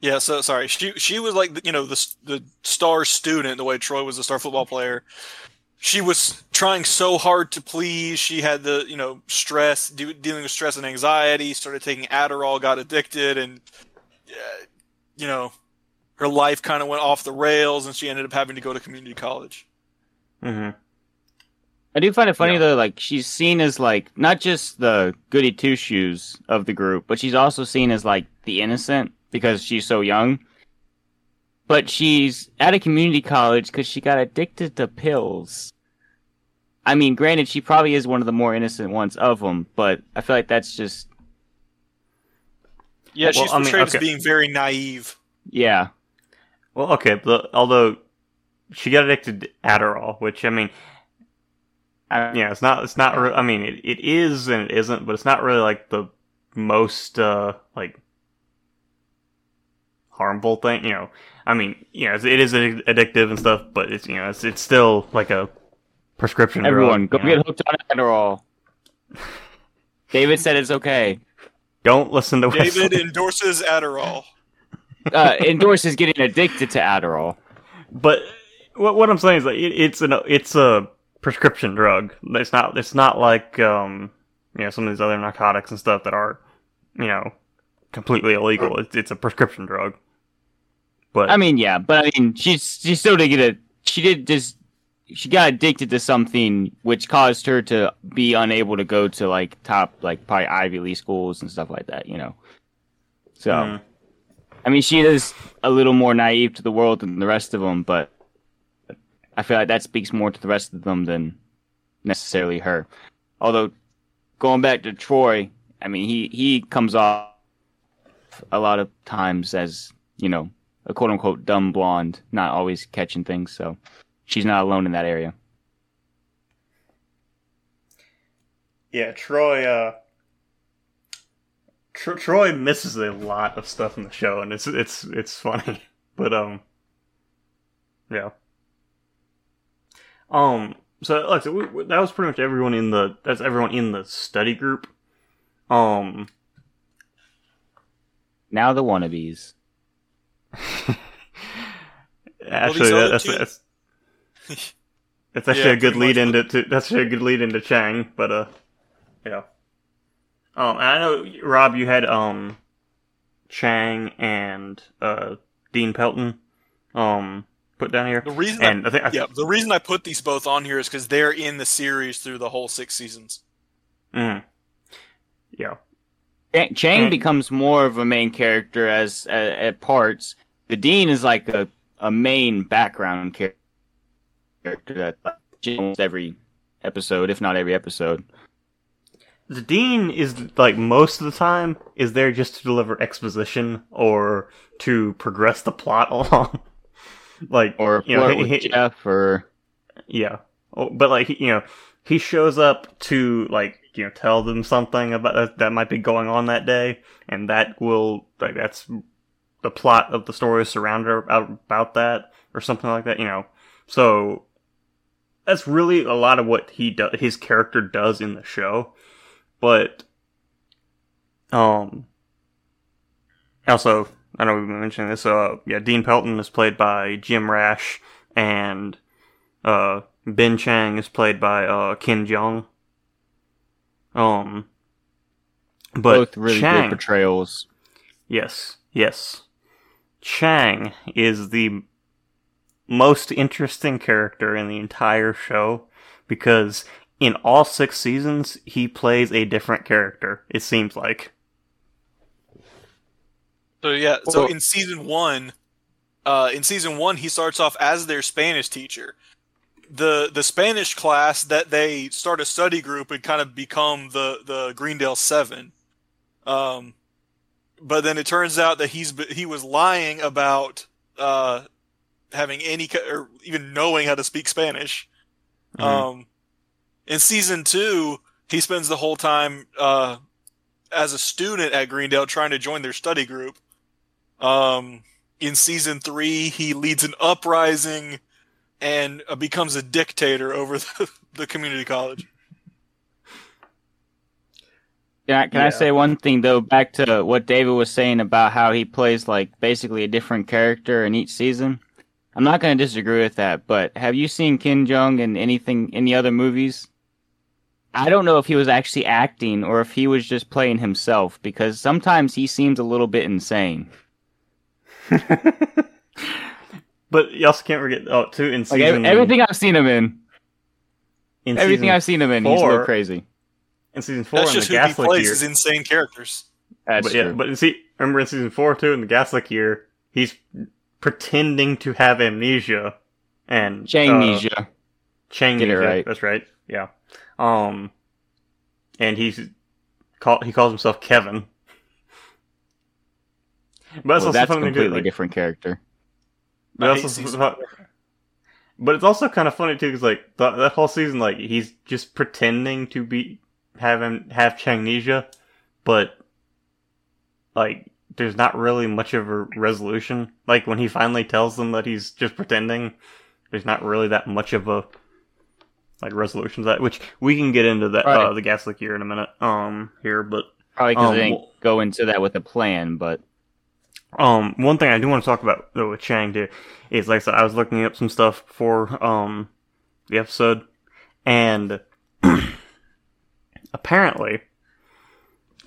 C: Yeah, so sorry. She she was like the- you know the the star student the way Troy was a star football player. She was trying so hard to please. She had the you know stress, de- dealing with stress and anxiety. Started taking Adderall, got addicted, and uh, you know her life kind of went off the rails, and she ended up having to go to community college.
A: hmm
B: I do find it funny
A: Yeah.
B: though, like she's seen as like not just the goody two shoes of the group, but she's also seen as like the innocent because she's so young. But she's at a community college because she got addicted to pills. I mean, granted, she probably is one of the more innocent ones of them, but I feel like that's just
C: Yeah,
A: Well,
C: she's
A: I mean,
C: portrayed as being very naive.
B: yeah,
A: Well, okay, but although she got addicted to Adderall, which I mean,
B: I,
A: yeah, it's not. It's not. Re- I mean, it, it is and it isn't, but it's not really like the most uh like harmful thing. You know, I mean, you know, it's- it is addic- addictive and stuff, but it's you know, it's it's still like a prescription.
B: everyone
A: drug,
B: go
A: you know?
B: get hooked on Adderall. *laughs* David said it's okay.
A: Don't listen to
C: David
A: Wesley. *laughs*
C: endorses Adderall.
B: Uh, endorses getting addicted to Adderall.
A: But what what I'm saying is like it, it's an it's a prescription drug. It's not it's not like um you know some of these other narcotics and stuff that are you know completely illegal. It's it's a prescription drug. But
B: I mean, yeah, but I mean, she's she still did get a. She did just. She got addicted to something which caused her to be unable to go to like top, like probably Ivy League schools and stuff like that. You know. So,
A: Mm.
B: I mean, she is a little more naive to the world than the rest of them, but I feel like that speaks more to the rest of them than necessarily her. Although, going back to Troy, I mean, he he comes off a lot of times as you know a quote unquote dumb blonde, not always catching things. So she's not alone in that area.
A: yeah, Troy uh Tro- Troy misses a lot of stuff in the show and it's it's it's funny. *laughs* But um yeah. Um so like so we, we- that was pretty much everyone in the that's everyone in the study group. Um
B: Now the wannabes. *laughs*
A: Actually,
C: other
A: that's,
C: two-
A: that's that's *laughs* actually
C: Yeah,
A: a good lead into to, that's actually a good lead into Chang, but uh, yeah. Um, I know Rob, you had um, Chang and uh Dean Pelton, um, put down here,
C: The reason I-
A: and I think I,
C: Yeah, the reason I put these both on here is because they're in the series through the whole six seasons.
A: mm, yeah,
B: Chang, Chang becomes more of a main character as at parts. The dean is like a, a main background character that like, almost every episode, if not every episode.
A: the dean is like most of the time is there just to deliver exposition or to progress the plot *laughs* along, like
B: Or
A: you know, he-
B: with
A: he-
B: Jeff, or
A: Yeah, oh, but like you know, he shows up to like you know tell them something about that, that might be going on that day, and that will like that's the plot of the story surrounded about, about that or something like that. You know, so that's really a lot of what he does. His character does in the show, but um, also I know we've been mentioning this. Uh, yeah, Dean Pelton is played by Jim Rash, and uh, Ben Chang is played by uh, Ken Jeong. Um, But
B: Both really
A: Chang,
B: good portrayals.
A: yes, yes, Chang is the most interesting character in the entire show because in all six seasons he plays a different character. It seems like.
C: So yeah, so
B: Well-
C: in season one, uh, in season one, he starts off as their Spanish teacher. The the Spanish class that they start a study group and kind of become the the Greendale Seven. Um, but then it turns out that he's he was lying about uh, having any or even knowing how to speak Spanish.
A: Mhm.
C: Um, in season two, he spends the whole time uh, as a student at Greendale trying to join their study group. Um, in season three, he leads an uprising and uh, becomes a dictator over *laughs* the, the community college.
B: Can I, can
A: Yeah.
B: I say one thing though? Back to what David was saying about how he plays like basically a different character in each season. I'm not going to disagree with that, but have you seen Ken Jeong in anything, any other movies? I don't know if he was actually acting or if he was just playing himself because sometimes he seems a little bit insane. *laughs*
A: but you also can't forget oh too in
B: Like
A: season
B: ev- everything I've seen him in,
A: in
B: everything I've seen him in, he's a little crazy.
A: in season four
C: That's
A: in the
C: just who he plays
A: year.
C: is insane characters.
B: That's
A: but yeah,
B: true.
A: but you see, remember in season four too in the gas leak year, he's pretending to have amnesia and uh,
B: Changnesia.
A: Changnesia.
B: Get it right.
A: That's right. Yeah. Um, and he's call he calls himself Kevin. But that's
B: well, that's a
A: funny too.
B: completely
A: Like,
B: different character.
A: but,
C: I
A: that's also but it's also kind of funny too, because like th- that whole season, like he's just pretending to be have him have Changnesia, but like there's not really much of a resolution. Like when he finally tells them that he's just pretending, there's not really that much of a like resolution to that. Which we can get into that uh,
B: Right.
A: the gas leak year in a minute. Um, here, but
B: Probably because
A: Um,
B: they didn't
A: well-
B: go into that with a plan, but
A: Um, one thing I do want to talk about though with Chang too is like I said, I was looking up some stuff for um the episode, and *clears throat* apparently,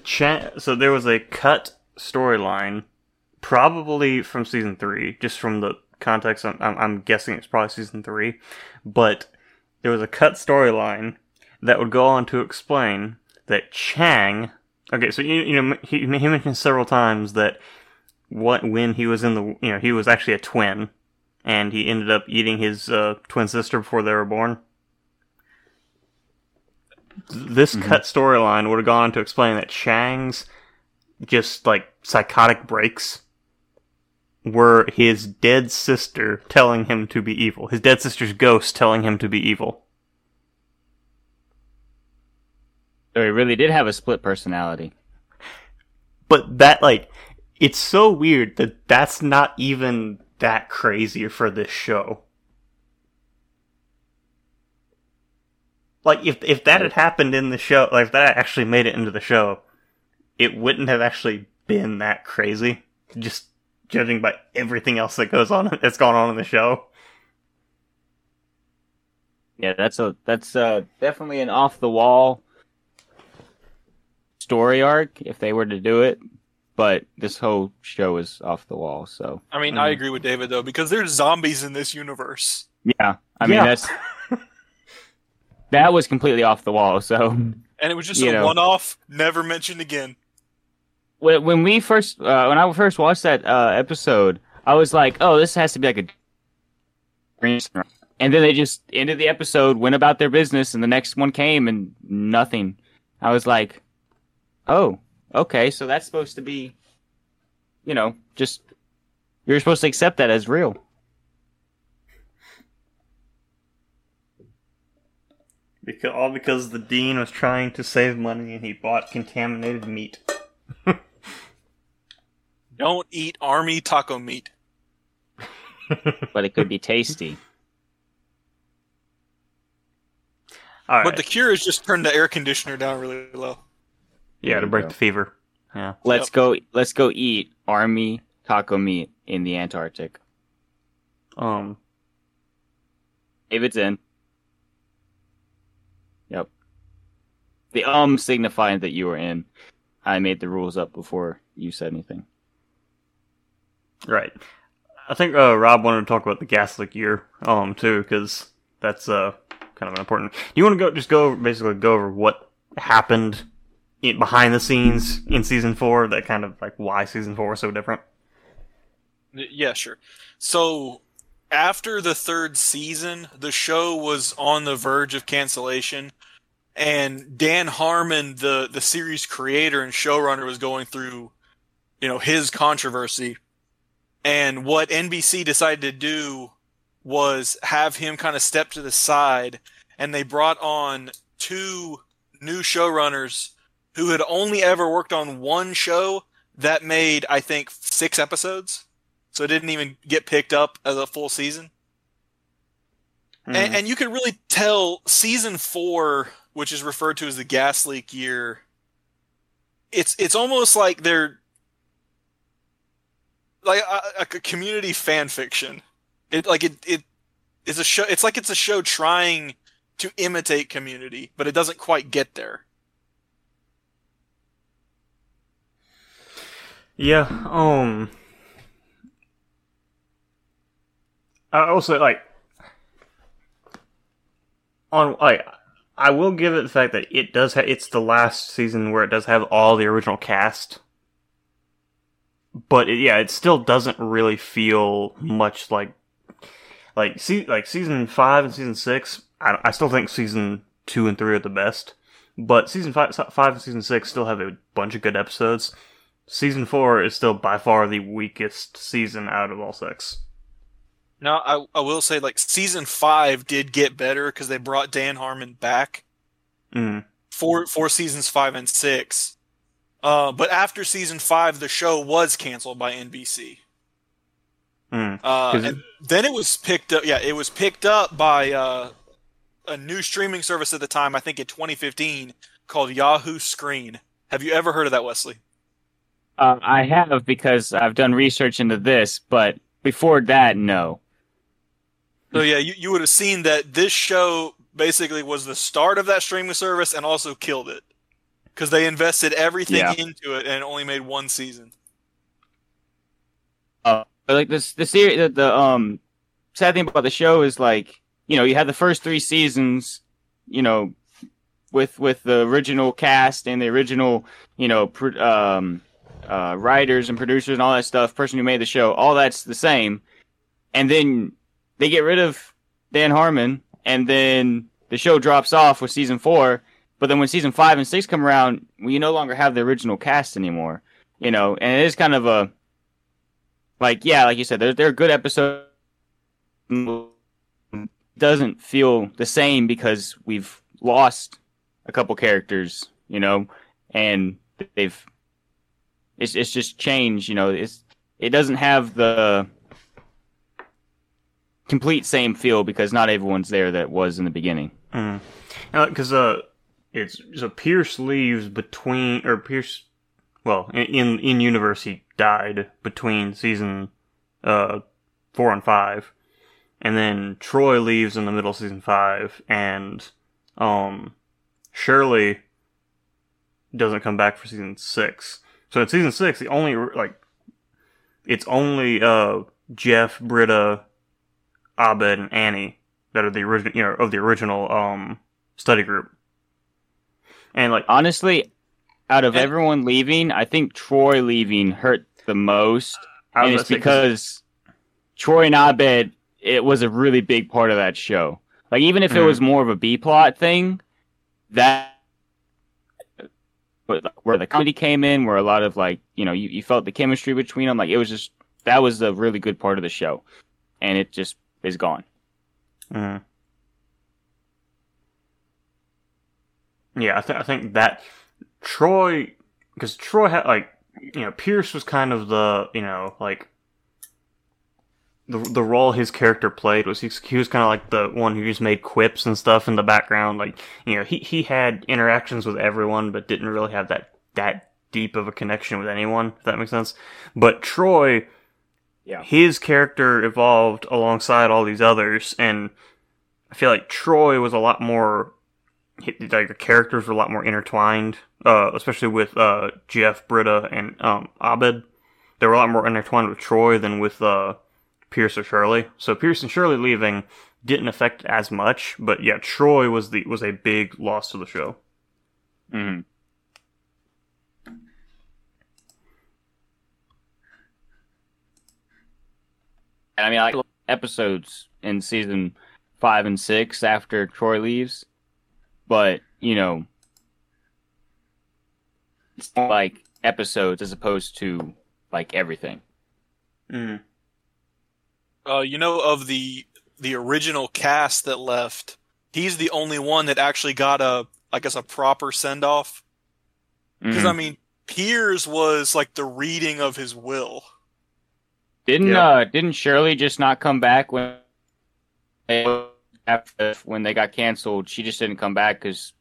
A: Chang. So there was a cut storyline, probably from season three, just from the context. I'm, I'm, I'm guessing it's probably season three, but there was a cut storyline that would go on to explain that Chang. Okay, so you, you know he, he mentioned several times that what when he was in the you know he was actually a twin and he ended up eating his uh, twin sister before they were born this
B: Mhm.
A: cut storyline would have gone on to explain that chang's just like psychotic breaks were his dead sister telling him to be evil his dead sister's ghost telling him to be evil
B: so he really did have a split personality.
A: but that like it's so weird that that's not even that crazy for this show. Like if if that had happened in the show like if that actually made it into the show it wouldn't have actually been that crazy. Just judging by everything else that goes on *laughs* that's gone on in the show.
B: Yeah, that's a that's uh definitely an off the wall story arc if they were to do it, but this whole show is off the wall. So
C: I mean, I
A: Mm.
C: agree with David though because there's zombies in this universe.
B: yeah, I mean
A: Yeah.
B: that's *laughs* that was completely off the wall. So
C: And it was just a
B: know.
C: one-off, never mentioned again.
B: when when we first uh, when I first watched that uh, episode, I was like, oh, this has to be like a green screen. And then they just ended the episode, went about their business, and the next one came and nothing. I was like, oh, okay, so that's supposed to be, you know, just you're supposed to accept that as real.
A: because all because the dean was trying to save money and he bought contaminated meat *laughs*
C: Don't eat army taco meat. *laughs*
B: But it could be tasty.
A: all right
C: But the cure is just turn the air conditioner down really low.
A: Yeah
B: There
A: to break
B: go.
A: the fever yeah
B: Let's go. Let's go eat army taco meat in the Antarctic.
A: um
B: If it's in. Yep. The um signifying that you were in. I made the rules up before you said anything.
A: Right. I think uh, Rob wanted to talk about the gas leak year, um, too, because that's uh kind of an important. You want to go just go basically go over what happened in, behind the scenes in season four, that kind of like why season four was so different.
C: Yeah, sure. So after the third season, the show was on the verge of cancellation, and Dan Harmon, the the series creator and showrunner, was going through, you know, his controversy. And what NBC decided to do was have him kind of step to the side, and they brought on two new showrunners who had only ever worked on one show that made, I think, six episodes. So it didn't even get picked up as a full season.
A: Mm.
C: And, and you can really tell season four, which is referred to as the gas leak year, it's it's almost like they're like a, a community fan fiction. It like it it is a show. It's like it's a show trying to imitate community, but it doesn't quite get there.
A: Yeah, um I also like on like I will give it the fact that it does ha- it's the last season where it does have all the original cast. But it, yeah, it still doesn't really feel much like like see like season 5 and season 6 I, I still think season 2 and 3 are the best. But season 5 5 and season 6 still have a bunch of good episodes season four is still by far the weakest season out of all six.
C: Now, I, I will say, like, season five did get better because they brought Dan Harmon back
A: Mm.
C: for, for seasons five and six. Uh, but after season five, the show was canceled by NBC.
A: Mm.
C: Uh, and then it was picked up. Yeah, it was picked up by uh, a new streaming service at the time. I think in 2015 called Yahoo Screen. Have you ever heard of that, Wesley?
B: Uh, I have because I've done research into this, but before that, no.
C: So yeah, you, you would have seen that this show basically was the start of that streaming service and also killed it because they invested everything
B: Yeah.
C: into it and it only made one season.
B: Uh, but, like this, the series, the, the um, sad thing about the show is like, you know, you had the first three seasons, you know, with with the original cast and the original, you know, pr- um, uh, writers and producers and all that stuff, person who made the show, all that's the same, and then they get rid of Dan Harmon, and then the show drops off with season four. But then when season five and six come around, you no longer have the original cast anymore, you know, and it is kind of a like yeah, like you said, they're they're good episodes. Doesn't feel the same because we've lost a couple characters, you know, and they've it's it's just changed, you know. It's it doesn't have the complete same feel because not everyone's there that was in the beginning.
A: Mm. Because uh, it's so Pierce leaves between or Pierce, well, in in, in universe he died between season uh four and five, and then Troy leaves in the middle of season five, and um Shirley doesn't come back for season six. So in season six, the only like it's only uh Jeff, Britta, Abed, and Annie that are the original, you know, of the original um study group. And like,
B: Honestly, out of
C: And-
B: everyone leaving, I think Troy leaving hurt the most.
A: I
B: and it's
A: 'cause-
B: because Troy and Abed, it was a really big part of that show. Like even if it
A: Mhm.
B: was more of a B plot thing, that where the comedy came in, where a lot of like you know you, you felt the chemistry between them, like it was just that was a really good part of the show, and it just is gone.
A: Mhm. Yeah, I, th- I think that Troy, because Troy had like, you know, Pierce was kind of the, you know, like the the role his character played was he, he was kind of like the one who just made quips and stuff in the background. Like, you know, he he had interactions with everyone, but didn't really have that that deep of a connection with anyone. If that makes sense. But Troy,
B: Yeah.
A: his character evolved alongside all these others, and I feel like Troy was a lot more like the characters were a lot more intertwined, uh, especially with uh, Jeff, Britta, and um, Abed. They were a lot more intertwined with Troy than with uh, Pierce or Shirley. So Pierce and Shirley leaving didn't affect as much, but yeah, Troy was the was a big loss to the show.
B: hmm And I mean, like episodes in season five and six after Troy leaves, but you know, it's like episodes as opposed to like everything.
A: Mm.
C: Uh, you know, of the the original cast that left, he's the only one that actually got a, I guess, a proper send off. Because
B: Mhm.
C: I mean, Pierce was like the reading of his will.
B: Didn't
A: Yeah.
B: uh didn't Shirley just not come back when after when they got canceled? She just didn't come back because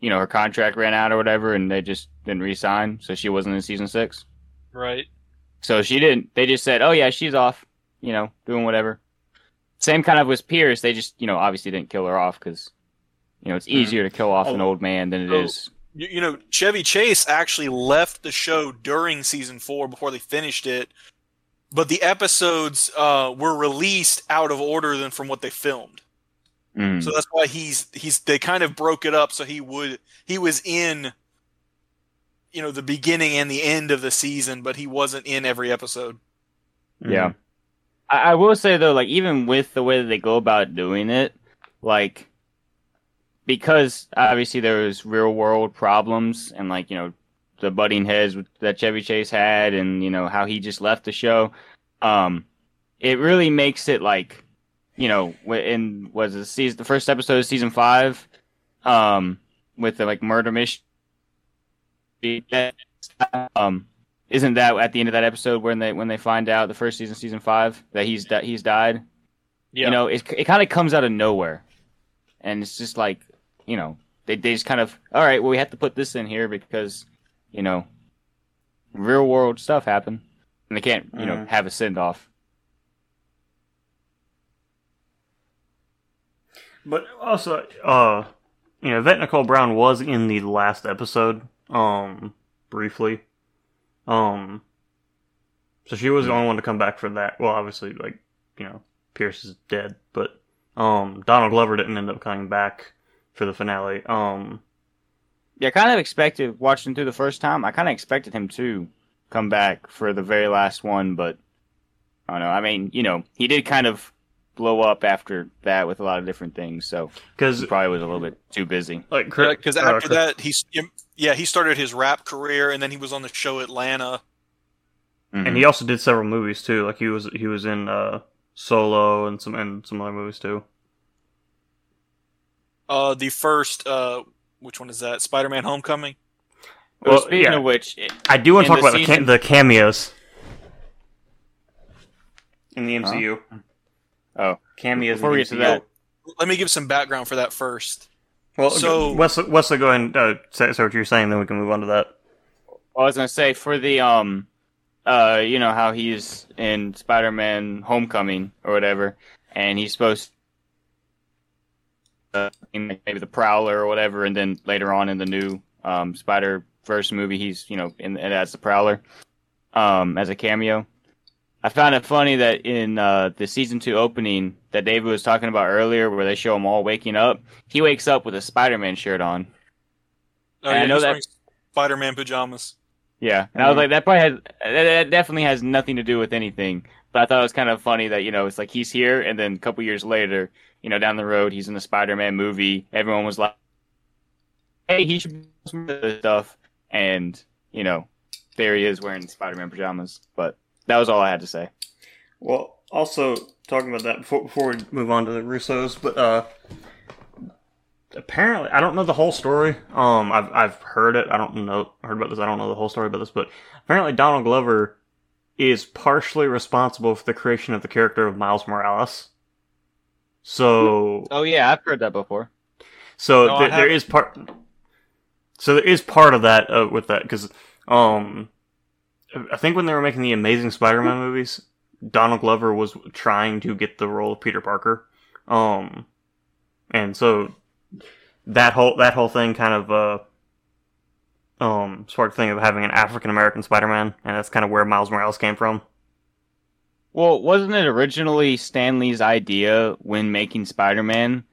B: you know her contract ran out or whatever, and they just didn't re-sign, so she wasn't in season six.
C: Right.
B: So she didn't. They just said, "Oh yeah, she's off," you know, doing whatever. Same kind of with Pierce. They just you know obviously didn't kill her off because you know it's
A: Mhm.
B: easier to kill off an
A: Oh.
B: old man than it
C: Oh.
B: is.
C: You, you know, Chevy Chase actually left the show during season four before they finished it, but the episodes uh, were released out of order than from what they filmed.
B: Mm.
C: So that's why he's he's they kind of broke it up so he would he was in you know the beginning and the end of the season, but he wasn't in every episode.
B: Yeah. I, I will say though, like even with the way that they go about doing it, like because obviously there was real world problems and like you know the butting heads that Chevy Chase had, and you know how he just left the show. Um, it really makes it like you know in was the season the first episode of season five, um, with the like murder mystery. Um, isn't that at the end of that episode when they when they find out the first season season five that he's that he's died Yeah. you know it, it kind of comes out of nowhere and it's just like you know they, they just kind of all right well we have to put this in here because you know real world stuff happened and they can't you know
A: Mhm.
B: have a send off
A: But also, uh, you know, Yvette Nicole Brown was in the last episode, um, briefly. Um, so she was the only one to come back for that. Well, obviously, like, you know, Pierce is dead, but, um, Donald Glover didn't end up coming back for the finale. Um,
B: yeah I kind of expected watching through the first time i kind of expected him to come back for the very last one but i don't know i mean you know he did kind of blow up after that with a lot of different things so
A: cause,
B: he probably was a little bit too busy
A: like, Chris-
C: because after
A: Chris-
C: that he's yeah he started his rap career and then he was on the show Atlanta.
B: Mhm.
A: and he also did several movies too. Like, he was, he was in, uh, Solo and some, and some other movies too.
C: Uh, the first uh, which one is that? Spider-Man: Homecoming.
B: well,
A: Well,
B: speaking
A: yeah.
B: of which
A: I do want to talk
B: the
A: about
B: season-
A: the cameos in the MCU.
B: Oh.
A: cameos.
B: Before we get to that,
C: Let me give some background for that first.
A: well,
C: so-
A: Wesley, Wesley, go ahead and uh, say, say what you're saying, then we can move on to that.
B: I was gonna say for the um, uh, you know how he's in Spider-Man: Homecoming or whatever, and he's supposed, uh, in maybe the Prowler or whatever, and then later on in the new um Spider Verse movie, he's you know in as the Prowler, um, as a cameo. I found it funny that in uh, the season two opening that David was talking about earlier, where they show him all waking up, he wakes up with a Spider-Man shirt on.
C: Oh,
B: And I know that-
C: Spider-Man pajamas.
B: Yeah, and I was
A: Mhm.
B: like, that probably has that, definitely has nothing to do with anything. But I thought it was kind of funny that you know it's like he's here, and then a couple years later, you know, down the road, he's in the Spider-Man movie. Everyone was like, "Hey, he should be some this stuff," and you know, there he is wearing Spider-Man pajamas. But that was all I had to say.
A: Well, also talking about that before, before we move on to the Russos, but uh, apparently I don't know the whole story. Um, I've I've heard it. I don't know heard about this. I don't know the whole story about this, but apparently Donald Glover is partially responsible for the creation of the character of Miles Morales. So
B: Oh yeah, I've heard that before.
A: So
C: No, I
A: there, there
C: haven't.
A: is part. So there is part of that uh, with that because um, I think when they were making the Amazing Spider-Man movies, Donald Glover was trying to get the role of Peter Parker, um, and so that whole that whole thing kind of uh um sparked the thing of having an African American Spider-Man, and that's kind of where Miles Morales came from.
B: Well, wasn't it originally Stan Lee's idea when making Spider-Man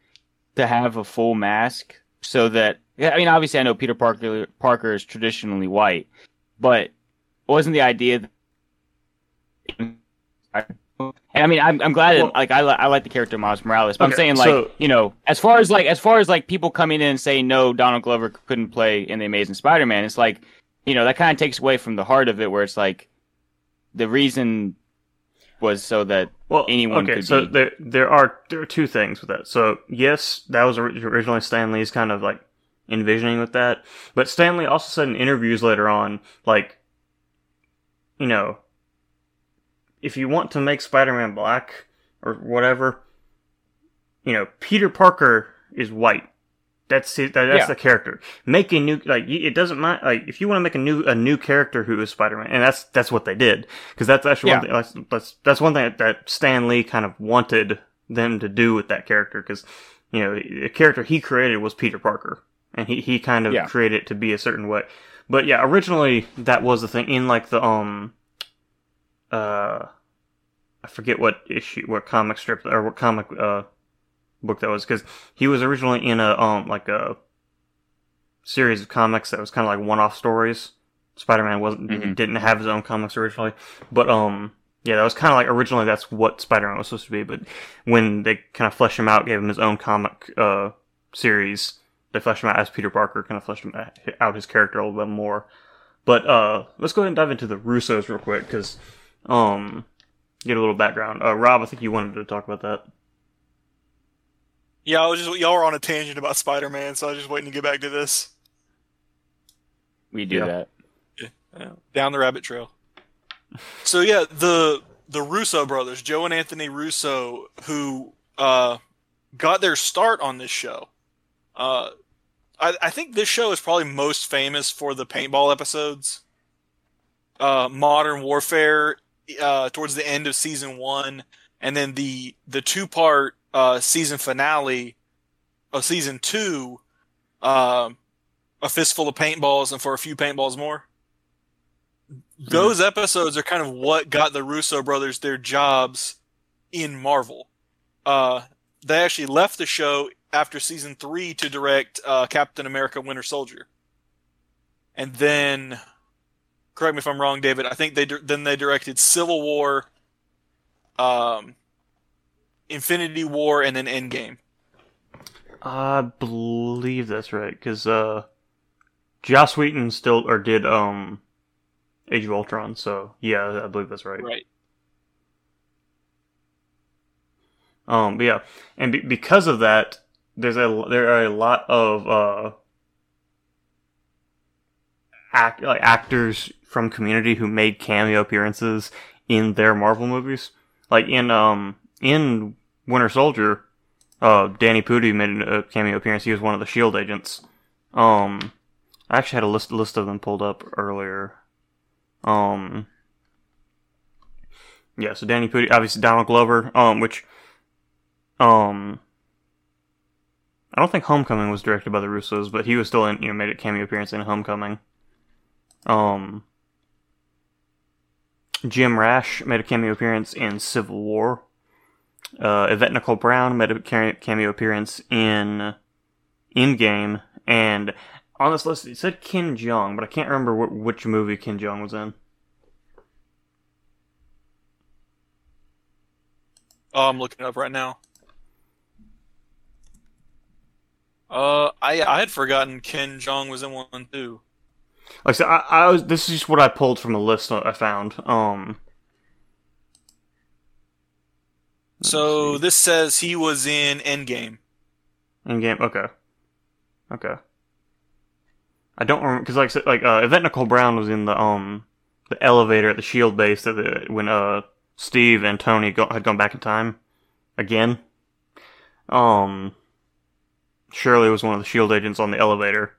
B: to have a full mask so that I mean, obviously, I know Peter Parker Parker is traditionally white, but wasn't the idea? That, and I mean, I'm, I'm glad. Well, like I, I like the character Miles Morales, but okay, I'm saying like so, you know, as far as like as far as like people coming in and saying no, Donald Glover couldn't play in the Amazing Spider-Man. It's like you know that kind of takes away from the heart of it, where it's like the reason was so that well, anyone okay,
A: so
B: be...
A: there there are there are two things with that. So yes, that was originally Stan Lee's kind of like envisioning with that, but Stan Lee also said in interviews later on, like, you know, if you want to make Spider-Man black or whatever, you know, Peter Parker is white. That's it, that, that's yeah. the character. Make a new like it doesn't mind like if you want to make a new a new character who is Spider Man, and that's that's what they did because that's actually yeah. one thing. That's, that's that's one thing that, that Stan Lee kind of wanted them to do with that character because you know the character he created was Peter Parker, and he he kind of yeah. created it to be a certain way. But yeah, originally that was the thing in like the um uh I forget what issue what comic strip or what comic uh book that was because he was originally in a um like a series of comics that was kind of like one-off stories. Spider-Man wasn't mm-hmm. didn't have his own comics originally, but um yeah, that was kind of like originally that's what Spider-Man was supposed to be, but when they kind of fleshed him out, gave him his own comic uh series, they fleshed him out as Peter Parker, kind of fleshed him out his character a little bit more. But uh let's go ahead and dive into the Russos real quick because um get a little background. Uh Rob, I think you wanted to talk about that.
C: Yeah, I was just y'all were on a tangent about Spider Man, so I was just waiting to get back to this.
B: We do yeah. that.
C: Yeah, down the rabbit trail. so yeah, the the Russo brothers, Joe and Anthony Russo, who uh, got their start on this show. Uh, I, I, think this show is probably most famous for the paintball episodes. Uh, Modern Warfare uh, towards the end of season one, and then the the two part uh, season finale of season two, uh, a fistful of paintballs and for a few paintballs more. Mm-hmm. Those episodes are kind of what got the Russo brothers their jobs in Marvel. Uh, they actually left the show after season three to direct uh, Captain America: Winter Soldier, and then, correct me if I'm wrong, David. I think they then they directed Civil War, um, Infinity War and then Endgame.
A: I believe that's right because uh, Joss Whedon still or did um Age of Ultron, so yeah, I believe that's right.
C: Right.
A: Um, but yeah, and be- because of that, there's a there are a lot of uh act like actors from Community who made cameo appearances in their Marvel movies. Like in um in Winter Soldier, uh, Danny Pudi made a cameo appearance. He was one of the Shield agents. Um, I actually had a list list of them pulled up earlier. Um, yeah, so Danny Pudi, obviously Donald Glover, um, which, um, I don't think Homecoming was directed by the Russos, but he was still in, you know, made a cameo appearance in Homecoming. Um, Jim Rash made a cameo appearance in Civil War. Uh, Yvette Nicole Brown made a cameo appearance in Endgame, and on this list it said Ken Jeong, but I can't remember wh- which movie Ken Jeong was in.
C: Oh, I'm looking up right now. Uh, I I had forgotten Ken Jeong was in one too.
A: Like I said, I, I was. This is just what I pulled from a list I found. Um,
C: so this says he was in Endgame.
A: Endgame, okay, okay. I don't remember because, like, like uh, Yvette Nicole Brown was in the um the elevator at the Shield base that the, when uh Steve and Tony go, had gone back in time again. Um, Shirley was one of the Shield agents on the elevator,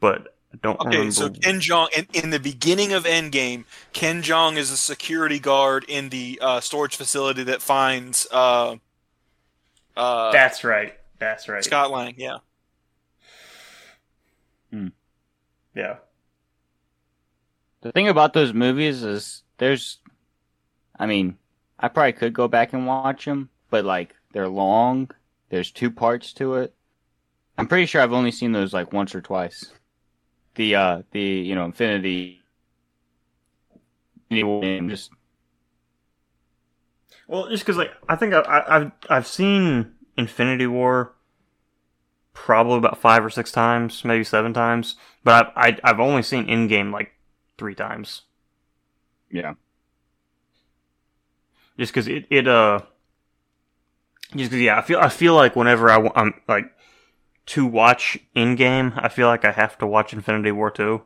A: but I don't okay, remember.
C: so Ken Jeong in, in, the beginning of Endgame, Ken Jeong is a security guard in the uh, storage facility that finds. Uh,
A: uh, That's right. That's right.
C: Scott Lang, yeah. Hmm.
A: Yeah.
B: The thing about those movies is there's, I mean, I probably could go back and watch them, but like they're long. There's two parts to it. I'm pretty sure I've only seen those like once or twice. The uh the you know Infinity. Just
A: Well, just because like I think I, I, I've I've seen Infinity War probably about five or six times, maybe seven times, but I've I, I've only seen Endgame like three times.
B: yeah.
A: Just because it it uh. Just because yeah, I feel I feel like whenever I, i'm like to watch Endgame, I feel like I have to watch Infinity War too.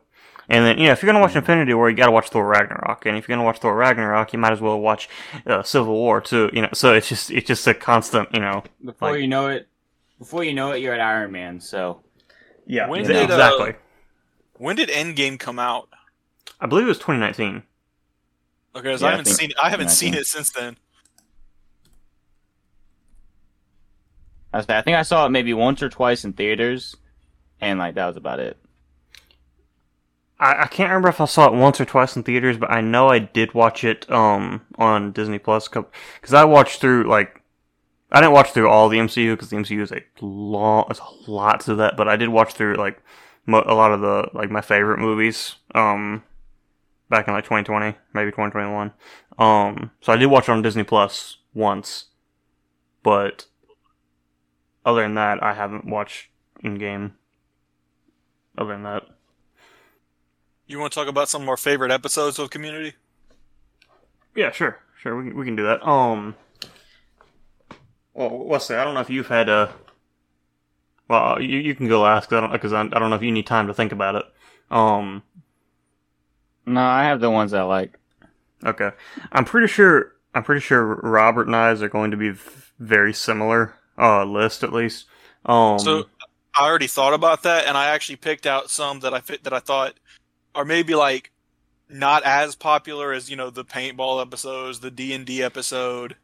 A: And then, you know, if you're gonna watch Infinity War, you gotta watch Thor Ragnarok. And if you're gonna watch Thor Ragnarok, you might as well watch uh, Civil War too. You know, so it's just it's just a constant, you know.
B: Before
A: Like-
B: you know it, before you know it, you're at Iron Man. So
A: Yeah,
C: When
A: exa-
C: did, uh,
A: exactly.
C: When did Endgame come out?
A: I believe it was 2019.
C: Okay, 'cause
B: Yeah,
C: I
B: I
C: haven't
B: think-
C: seen it. I haven't seen it since then.
B: I say I think I saw it maybe once or twice in theaters, and like that was about it.
A: I, I can't remember if I saw it once or twice in theaters, but I know I did watch it um on Disney Plus because I watched through like I didn't watch through all the MCU because the MCU is a long, it's a lot to that, but I did watch through like mo- a lot of the like my favorite movies um back in like 2020, maybe 2021. Um, so I did watch it on Disney Plus once, but other than that, I haven't watched Endgame. Other than that.
C: You want to talk about some of our favorite episodes of Community?
A: Yeah, sure, sure. We can, we can do that. Um, well, Wesley, I don't know if you've had a. Well, you you can go last because I don't because I, I don't know if you need time to think about it. Um,
B: No, I have the ones I like.
A: okay, I'm pretty sure I'm pretty sure Robert and I's are going to be v- very similar. Uh, list at least. Um,
C: So I already thought about that, and I actually picked out some that I fit that I thought are maybe like not as popular as you know the paintball episodes, the D and D episode.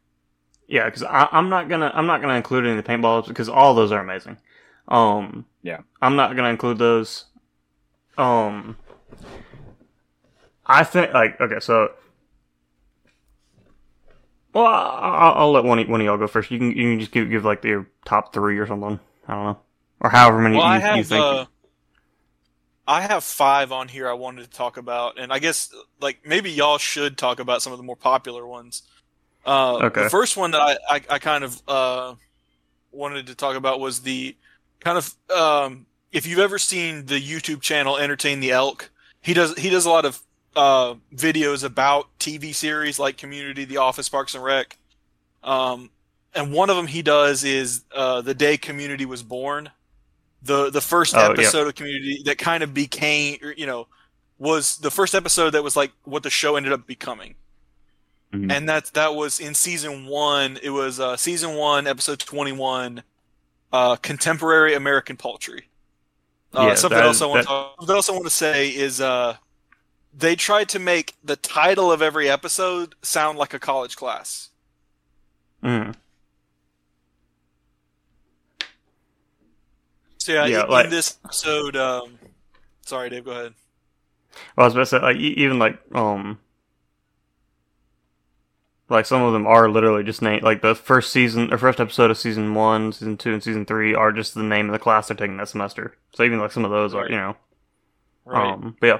A: yeah, because I'm not gonna I'm not gonna include any of the paintballs because all those are amazing. Um,
B: Yeah.
A: I'm not gonna include those. Um, I think like okay, so well, I'll, I'll let one of, one of y'all go first. You can you can just give give like your top three or something. I don't know, or however many
C: Well,
A: you,
C: I have
A: you think.
C: uh, I have five on here I wanted to talk about, and I guess like maybe y'all should talk about some of the more popular ones. Uh,
A: Okay.
C: The first one that I, I, I kind of uh, wanted to talk about was the kind of um, if you've ever seen the YouTube channel Entertain the Elk, he does he does a lot of uh, videos about TV series like Community, The Office, Parks and Rec. Um, and one of them he does is uh, the day Community was born. The the first
A: Oh, yeah.
C: episode of Community that kind of became, you know, was the first episode that was like what the show ended up becoming.
B: Mhm.
C: And that that was in season one. It was uh, season one, episode twenty one, uh, contemporary American poultry. Uh,
A: Yeah,
C: something
A: that
C: else I want
A: that-
C: to something else I want to say is uh, they tried to make the title of every episode sound like a college class.
A: Mm.
C: So yeah,
A: Yeah,
C: in
A: like-
C: this episode, um, sorry, Dave, go ahead.
A: Well, I was about to say, like, even like, um, like some of them are literally just named, like the first season or first episode of season one, season two, and season three are just the name of the class they're taking that semester. So even like some of those are, you know,
C: Right.
A: um, but yeah,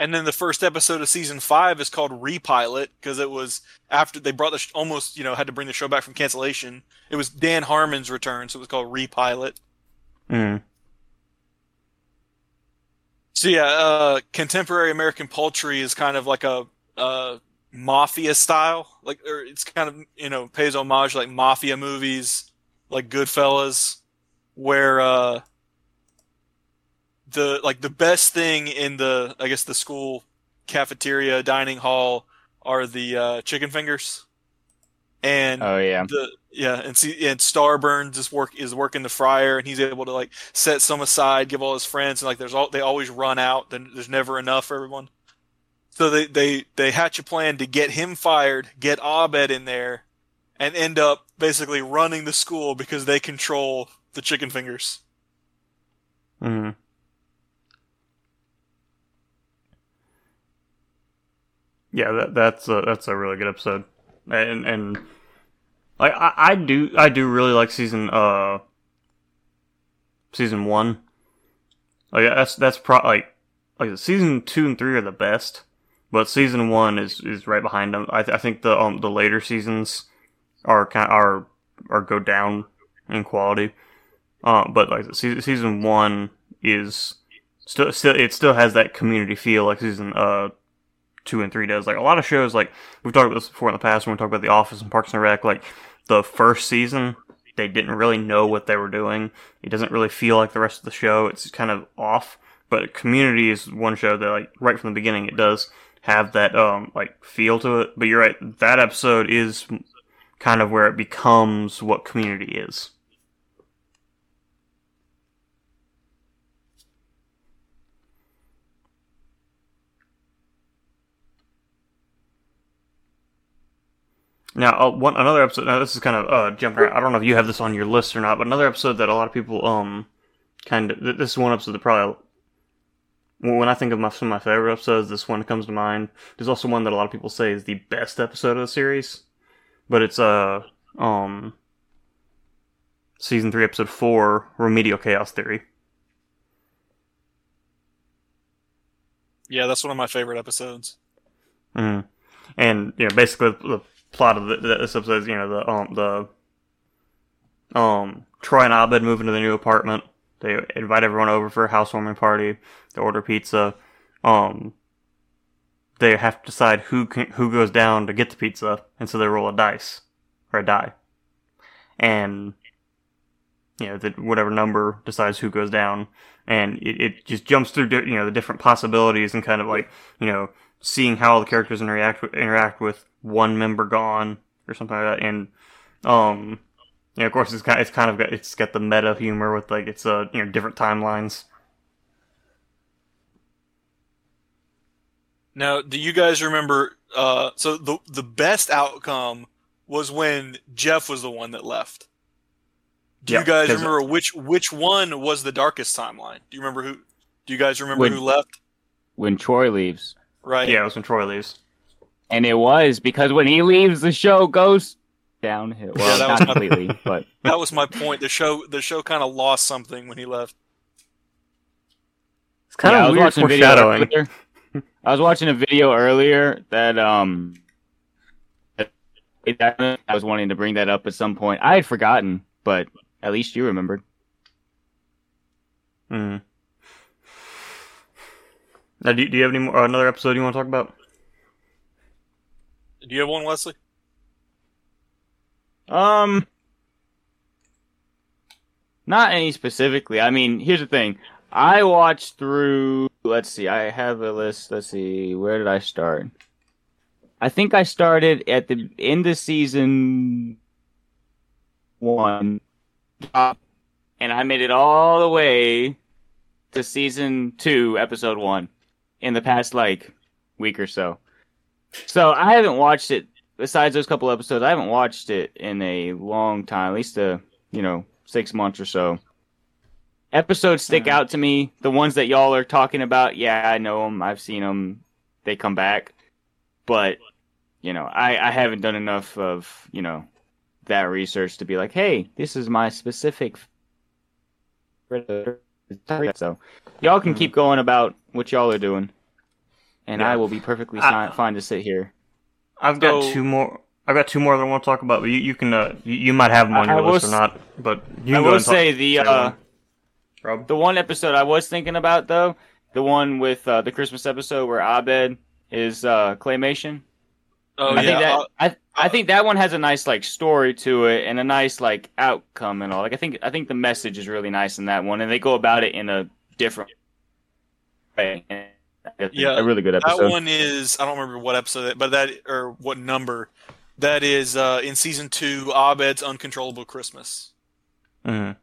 C: And then the first episode of season five is called Repilot because it was after they brought the sh- almost you know had to bring the show back from cancellation. It was Dan Harmon's return, so it was called Repilot.
A: mm.
C: So yeah, uh, contemporary American poultry is kind of like a, uh mafia style, like or it's kind of you know pays homage like mafia movies, like Goodfellas, where uh, the like the best thing in the I guess the school cafeteria dining hall are the uh, chicken fingers, and
B: Oh yeah.
C: the yeah, and see, and Starburns is work is working the fryer, and he's able to like set some aside, give all his friends, and like there's all they always run out. Then there's never enough for everyone. So they they they hatch a plan to get him fired, get Abed in there, and end up basically running the school because they control the chicken fingers.
A: Mm. Yeah, that that's a, that's a really good episode, and and like I, I do I do really like season uh season one. Like that's that's pro like like season two and three are the best, but season one is is right behind them. I th- I think the um the later seasons are kind are are go down in quality. Uh, but like season season one is still still it still has that community feel like season uh two and three does. Like a lot of shows, like we've talked about this before in the past when we talked about The Office and Parks and Rec. Like the first season, they didn't really know what they were doing. It doesn't really feel like the rest of the show. It's kind of off. But Community is one show that, like, right from the beginning, it does have that um like feel to it. But you're right, that episode is kind of where it becomes what Community is. Now, uh, one another episode. Now, this is kind of uh, jumping. Around. I don't know if you have this on your list or not, but another episode that a lot of people um kind of. This is one episode that probably when I think of my, some of my favorite episodes, this one comes to mind. There's also one that a lot of people say is the best episode of the series, but it's uh um season three, episode four, Remedial Chaos Theory.
C: Yeah, that's one of my favorite episodes.
A: Mm. And you know, basically the plot of the, this episode is you know the um the um Troy and Abed move into the new apartment. They invite everyone over for a housewarming party. They order pizza. Um, they have to decide who can, who goes down to get the pizza, and so they roll a dice or a die, and you know the, whatever number decides who goes down, and it, it just jumps through you know the different possibilities and kind of like you know seeing how all the characters interact with, interact with one member gone or something like that, and um yeah, of course, it's kind of, it's kind of got it's got the meta humor with like it's uh you know different timelines.
C: Now, do you guys remember? Uh, so the the best outcome was when Jeff was the one that left. Do
A: Yeah,
C: you guys remember which which one was the darkest timeline? Do you remember who? Do you guys remember
B: When-
C: who left?
B: when Troy leaves.
C: Right.
A: Yeah, it was when Troy leaves.
B: And it was because when he leaves, the show goes downhill. Well,
C: that
B: not
C: was my-
B: completely, *laughs* but
C: That was my point. The show the show kind of lost something when he left.
A: It's kind
B: Yeah, I
A: of
B: was
A: weird
B: watching a video earlier. I was watching a video earlier that um, it, I was wanting to bring that up at some point. I had forgotten, but at least you remembered.
A: Mm. Now, do you, do you have any more uh, another episode you want to talk about?
C: Do you have one, Wesley?
B: Um, not any specifically. I mean, here's the thing. I watched through. Let's see. I have a list. Let's see. Where did I start? I think I started at the end of season one, and I made it all the way to season two, episode one, in the past like week or so. So I haven't watched it besides those couple episodes, I haven't watched it in a long time, at least a you know six months or so. Episodes stick
A: Mhm.
B: out to me. The ones that y'all are talking about, yeah, I know them. I've seen them. They come back, but you know, I I haven't done enough of you know that research to be like, hey, this is my specific. So, y'all can keep going about what y'all are doing, and
A: Yeah.
B: I will be perfectly
A: I-
B: fine to sit here.
A: I've got
C: So-
A: two more. I've got two more that I want to talk about, but you, you can uh, you, you might have them on
B: I-
A: your
B: I
A: list
B: will
A: or not. But you
B: I
A: go
B: will
A: and talk-
B: say the
A: say
B: uh,
A: one. Rob.
B: the one episode I was thinking about though, the one with uh, the Christmas episode where Abed is uh, claymation.
C: Oh
B: I
C: yeah.
B: think that
C: uh,
B: I I think that one has a nice like story to it and a nice like outcome and all. Like I think I think the message is really nice in that one, and they go about it in a different way. And it's
C: Yeah,
B: a really good episode.
C: that one is I don't remember what episode, but that or what number. That is uh, in season two, Abed's Uncontrollable Christmas.
A: Mhm.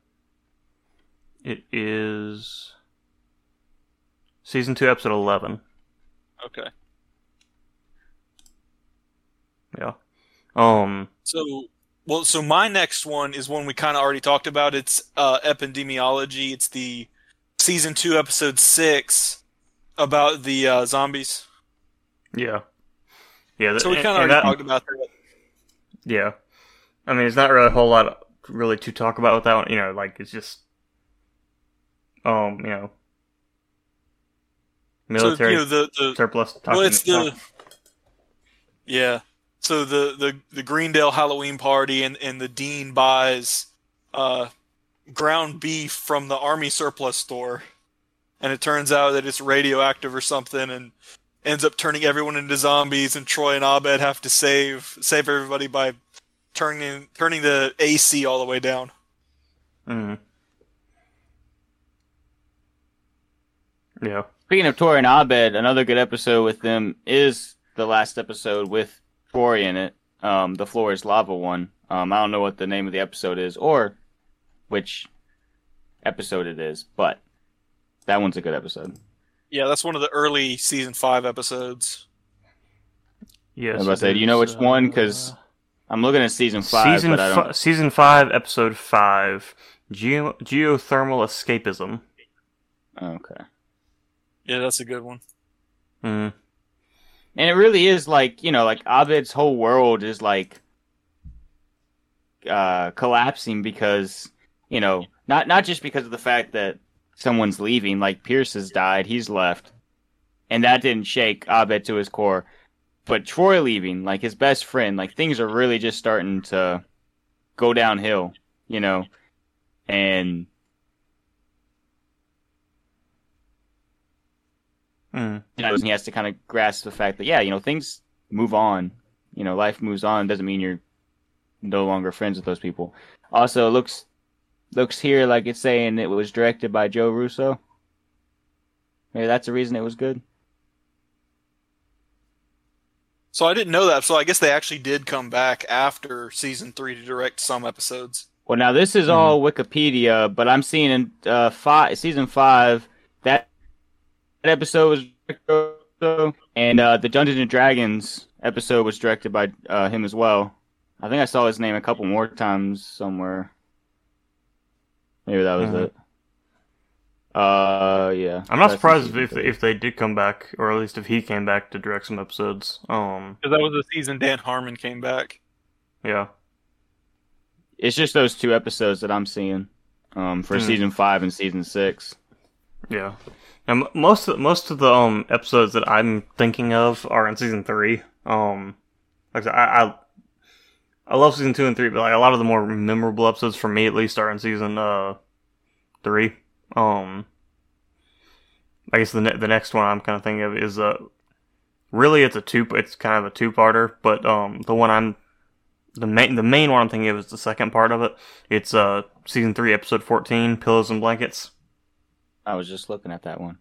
A: It is season two, episode eleven.
C: Okay.
A: Yeah. Um.
C: So Well, so my next one is one we kind of already talked about. It's uh, epidemiology. It's the season two, episode six, about the uh, zombies.
A: Yeah. Yeah. th-
C: So we kind of already
A: that-
C: talked about that.
A: Yeah. I mean, it's not really a whole lot really to talk about with that one. You know, like it's just, um, you know, military
C: So you know the the
A: surplus.
C: well, it's
A: talking-
C: the yeah. So the the the Greendale Halloween party and and the dean buys uh ground beef from the army surplus store, and it turns out that it's radioactive or something, and ends up turning everyone into zombies. And Troy and Abed have to save save everybody by turning turning the AC all the way down.
A: Mhm. Yeah.
B: Speaking of Troy and Abed, another good episode with them is the last episode with Troy in it. Um, the floor is lava one. Um, I don't know what the name of the episode is or which episode it is, but that one's a good episode.
C: Yeah, that's one of the early season five episodes.
A: Yes.
B: I was about to say, do you know
A: is,
B: which one? 'Cause
A: uh,
B: I'm looking at season five,
A: season
B: but I don't.
A: fi- season five, episode five, Geo- geothermal escapism.
B: okay.
C: Yeah, that's a good one.
A: Mm.
B: And it really is like you know, like Abed's whole world is like uh, collapsing because you know, not not just because of the fact that someone's leaving. Like Pierce has died, he's left, and that didn't shake Abed to his core. But Troy leaving, like his best friend, like things are really just starting to go downhill, you know, and
A: Mm.
B: you know, he has to kind of grasp the fact that yeah, you know, things move on. You know, life moves on. Doesn't mean you're no longer friends with those people. Also, it looks looks here like it's saying it was directed by Joe Russo. Maybe that's the reason it was good.
C: So I didn't know that. So I guess they actually did come back after season three to direct some episodes.
B: Well, now this is all Wikipedia, but I'm seeing in uh, five, season five that, that episode was directed by Russo, and uh, the Dungeons and Dragons episode was directed by uh, him as well. I think I saw his name a couple more times somewhere. Maybe that was
A: Mhm.
B: it. Uh, yeah.
A: I'm not
B: That's
A: surprised
B: season
A: if
B: three.
A: if they did come back, or at least if he came back to direct some episodes. Um,
C: Because that was the season Dan Harmon came back.
A: yeah.
B: it's just those two episodes that I'm seeing, um, for
A: Hmm.
B: season five and season six.
A: Yeah, and most of, most of the um episodes that I'm thinking of are in season three. Um, like I, I I love season two and three, but like a lot of the more memorable episodes for me at least are in season uh three. Um, I guess the ne- the next one I'm kind of thinking of is uh really it's a two it's kind of a two parter, but um the one I'm the main the main one I'm thinking of is the second part of it. It's uh season three episode fourteen, pillows and blankets.
B: I was just looking at that one.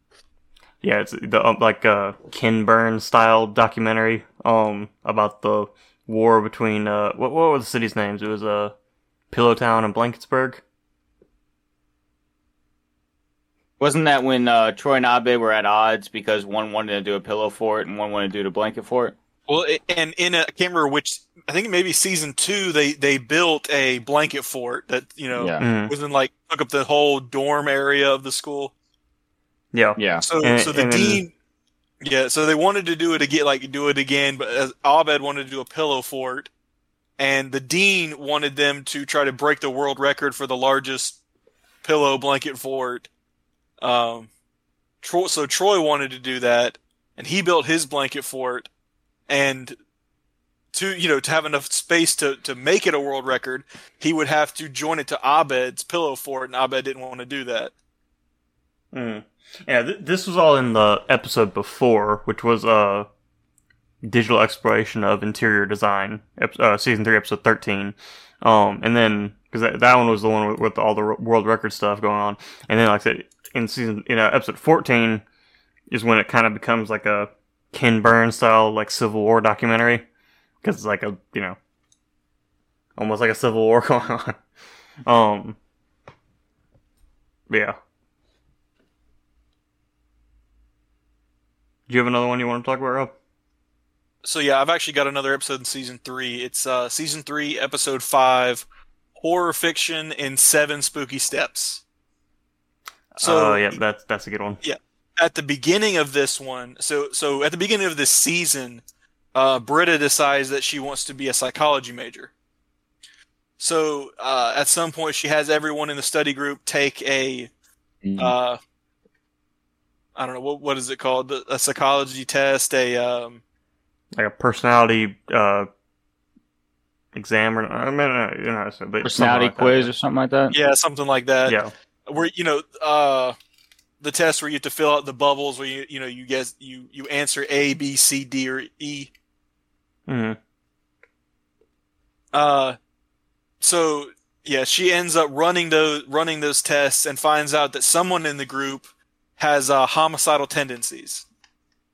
A: Yeah, it's the um, like uh, Ken Burns style documentary um about the war between uh what what were the cities' names? It was uh Pillowtown and Blanketsburg.
B: Wasn't that when uh, Troy and Abe were at odds because one wanted to do a pillow fort and one wanted to do the blanket fort?
C: Well, and in a, I can't remember which. I think maybe season two they they built a blanket fort that you know
B: Yeah.
A: Mhm.
C: was in like took up the whole dorm area of the school.
A: Yeah.
B: Yeah.
C: So
A: And-
C: so the
A: and then-
C: dean. Yeah, so they wanted to do it again, like do it again, but Abed wanted to do a pillow fort, and the dean wanted them to try to break the world record for the largest pillow blanket fort. Um, so Troy wanted to do that, and he built his blanket fort, and to you know to have enough space to to make it a world record, he would have to join it to Abed's pillow fort, and Abed didn't want to do that.
A: Mm. Yeah, th- this was all in the episode before, which was uh digital exploration of interior design, uh, season three, episode thirteen. Um, and then because that, that one was the one with, with all the world record stuff going on, and then like I said, in season you know episode fourteen is when it kind of becomes like a Ken Burns style like Civil War documentary because it's like a you know almost like a Civil War *laughs* going on. Um, yeah. Do you have another one you want to talk about, Rob?
C: so yeah, I've actually got another episode in season three. It's uh, season three, episode five, horror fiction in seven spooky steps.
A: So, oh yeah, that's that's a good one.
C: Yeah, at the beginning of this one, so so at the beginning of this season, uh, Britta decides that she wants to be a psychology major. So uh, at some point, she has everyone in the study group take a,
B: Mm.
C: uh, I don't know what what is it called, a psychology test, a um,
A: Like a personality uh, exam or I mean, uh, you know, so, but
B: Personality
A: something like
B: quiz or something like that.
C: yeah, something like that.
A: That. Yeah.
C: where you know uh the test where you have to fill out the bubbles where you you know you guess you you answer A B C D or E
A: hmm
C: uh so yeah she ends up running those running those tests and finds out that someone in the group has uh, homicidal tendencies.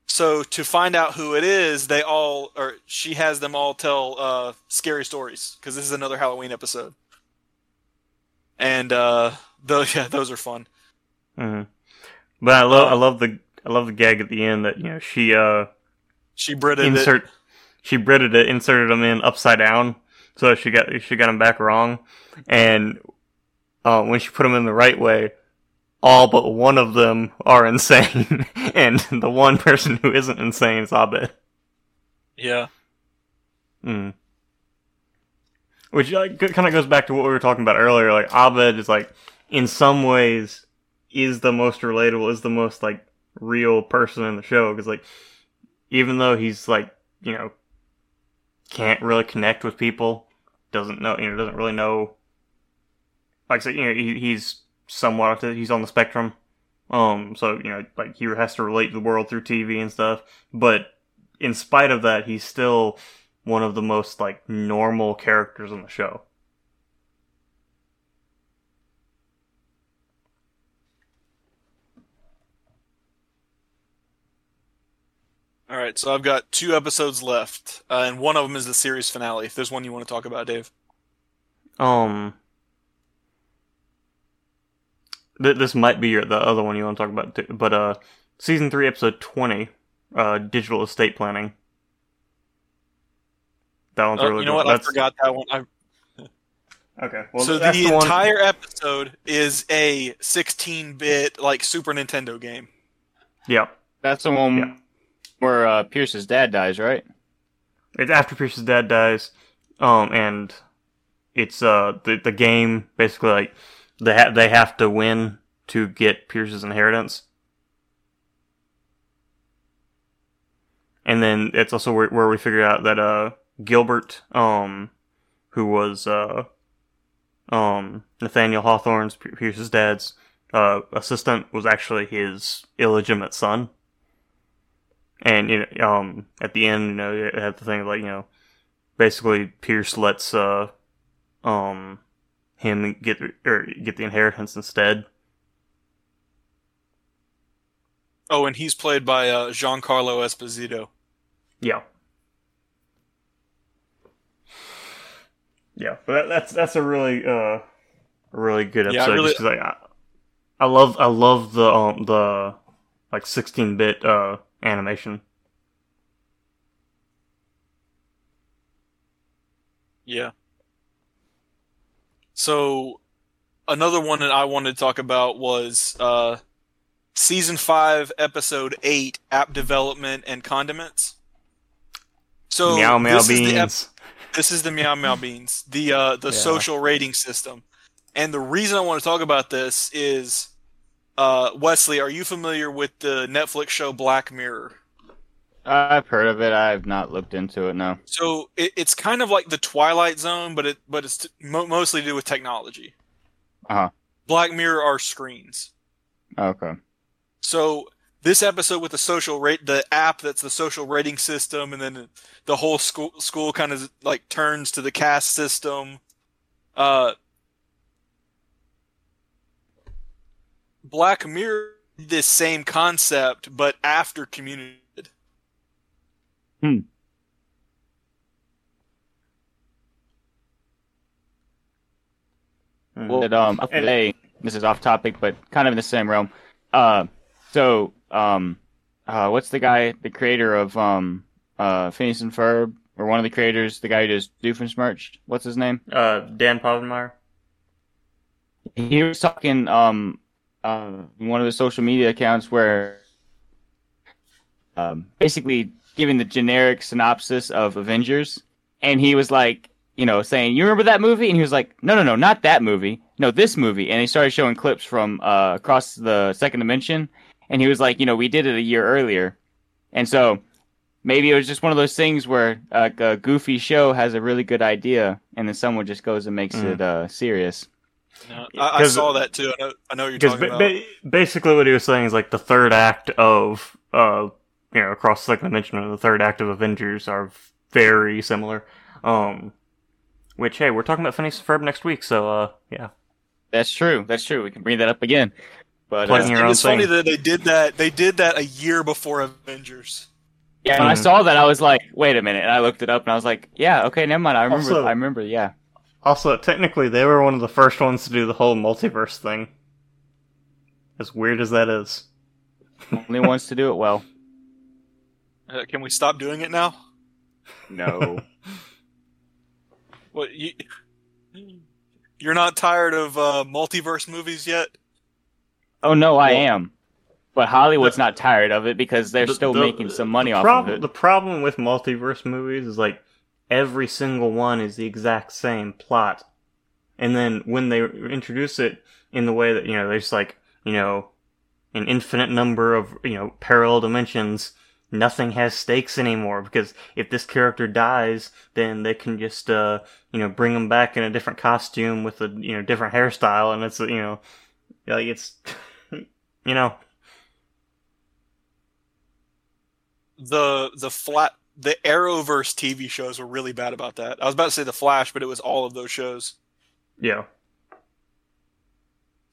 C: So to find out who it is they all or she has them all tell uh scary stories because this is another Halloween episode. And uh those *laughs* yeah those are fun.
A: Hmm But I love I
C: Uh,
A: love the I love the gag at the end that you know she uh
C: she Britted it.
A: insert she Britted it inserted them in upside down so she got she got them back wrong. And uh, when she put them in the right way all but one of them are insane *laughs* and the one person who isn't insane is Abed.
C: Yeah.
A: Mm. Which like, kind of goes back to what we were talking about earlier. Like Abed is like, in some ways, is the most relatable, is the most like real person in the show. Because like, even though he's like, you know, can't really connect with people, doesn't know, you know, doesn't really know. Like said, you know, he, he's somewhat autistic, he's on the spectrum. Um, so you know, like he has to relate to the world through TV and stuff. But in spite of that, he's still one of the most like normal characters on the show.
C: All right, so I've got two episodes left, uh, and one of them is the series finale. If there's one you want to talk about, Dave.
A: Um, th- this might be your, the other one you want to talk about, too, but uh, season three, episode twenty, uh, digital estate planning. That one's
C: Oh,
A: really
C: you know
A: good.
C: what? I forgot that one. I, *laughs*
A: Okay, well,
C: so the,
A: that's the one-
C: entire episode is a 16-bit like Super Nintendo game.
A: yeah,
B: That's the one
A: Yeah.
B: where uh, Pierce's dad dies, right?
A: it's after Pierce's dad dies, um, and it's uh the the game basically like they ha- they have to win to get Pierce's inheritance, and then it's also where, where we figure out that uh Gilbert um who was uh um Nathaniel Hawthorne's Pierce's dad's uh assistant was actually his illegitimate son. And you know, um, at the end, you know, you have the thing like you know, basically Pierce lets uh, um, him get or get the inheritance instead.
C: Oh, and he's played by uh, Giancarlo Esposito.
A: Yeah. Yeah, but that, that's that's a really uh, really good
C: Yeah, I
A: episode.
C: really-
A: I, I I love I love the um the like sixteen bit uh animation.
C: Yeah. So another one that I wanted to talk about was uh, season five, episode eight, app development and condiments. So
A: meow meow
C: this is the ep- This is the Meow Meow Beans, the uh, the
A: Yeah.
C: social rating system. And the reason I want to talk about this is, uh, Wesley, are you familiar with the Netflix show Black Mirror?
B: I've heard of it. I've not looked into it. No.
C: So it, it's kind of like the Twilight Zone, but it but it's t- mo- mostly to do with technology.
B: Uh-huh.
C: Black Mirror are screens.
B: Okay.
C: So this episode with the social rate, the app that's the social rating system, and then the whole school school kind of like turns to the caste system. Uh, Black Mirror, this same concept, but after Community. Did.
A: Mhm.
B: Well, that, um,
A: And-
B: today, this is off topic, but kind of in the same realm. Uh, so, um, uh, what's the guy, the creator of, um, uh, Phineas and Ferb, or one of the creators, the guy who does Doofenshmirtz. What's his name?
A: Uh, Dan Povenmire.
B: He was talking um uh one of the social media accounts where um basically giving the generic synopsis of Avengers, and he was like, you know, saying, "You remember that movie?" And he was like, "No, no, no, not that movie. No, this movie." And he started showing clips from uh across the second dimension, and he was like, "You know, we did it a year earlier," and so maybe it was just one of those things where uh, a goofy show has a really good idea, and then someone just goes and makes
A: Mm.
B: it uh, serious.
C: No, I, I
A: 'Cause-
C: saw that too. I know, I know what you're
A: Because
C: talking
A: ba-
C: about.
A: ba- basically, what he was saying is like the third act of uh, you know, across the second dimension and the third act of Avengers are very similar. Um, which hey, we're talking about Phineas and Ferb next week, so uh, yeah.
B: That's true. That's true. We can bring that up again. But
A: Plugging
B: uh,
A: your
C: And it's funny
A: thing.
C: that they did that. They did that a year before Avengers.
B: yeah, when I
A: Mhm.
B: saw that, I was like, "Wait a minute!" And I looked it up, and I was like, "Yeah, okay, never mind. I remember.
A: Also-
B: I remember. Yeah,
A: Also, technically, they were one of the first ones to do the whole multiverse thing. As weird as that is.
B: only ones to do it well. *laughs*
C: Uh, can we stop doing it now?
B: No, *laughs*
C: What you? You're not tired of uh, multiverse movies yet?
B: oh no, I
A: Well-
B: am. But Hollywood's not tired of it because they're
A: The-
B: still
A: the-
B: making some money off
A: prob-
B: of it.
A: The problem with multiverse movies is like every single one is the exact same plot, and then when they introduce it in the way that you know there's like you know an infinite number of you know parallel dimensions, nothing has stakes anymore because if this character dies, then they can just uh you know bring him back in a different costume with a you know different hairstyle, and it's you know like it's *laughs* you know
C: The the flat the Arrowverse TV shows were really bad about that. I was about to say the Flash, but it was all of those shows.
A: yeah.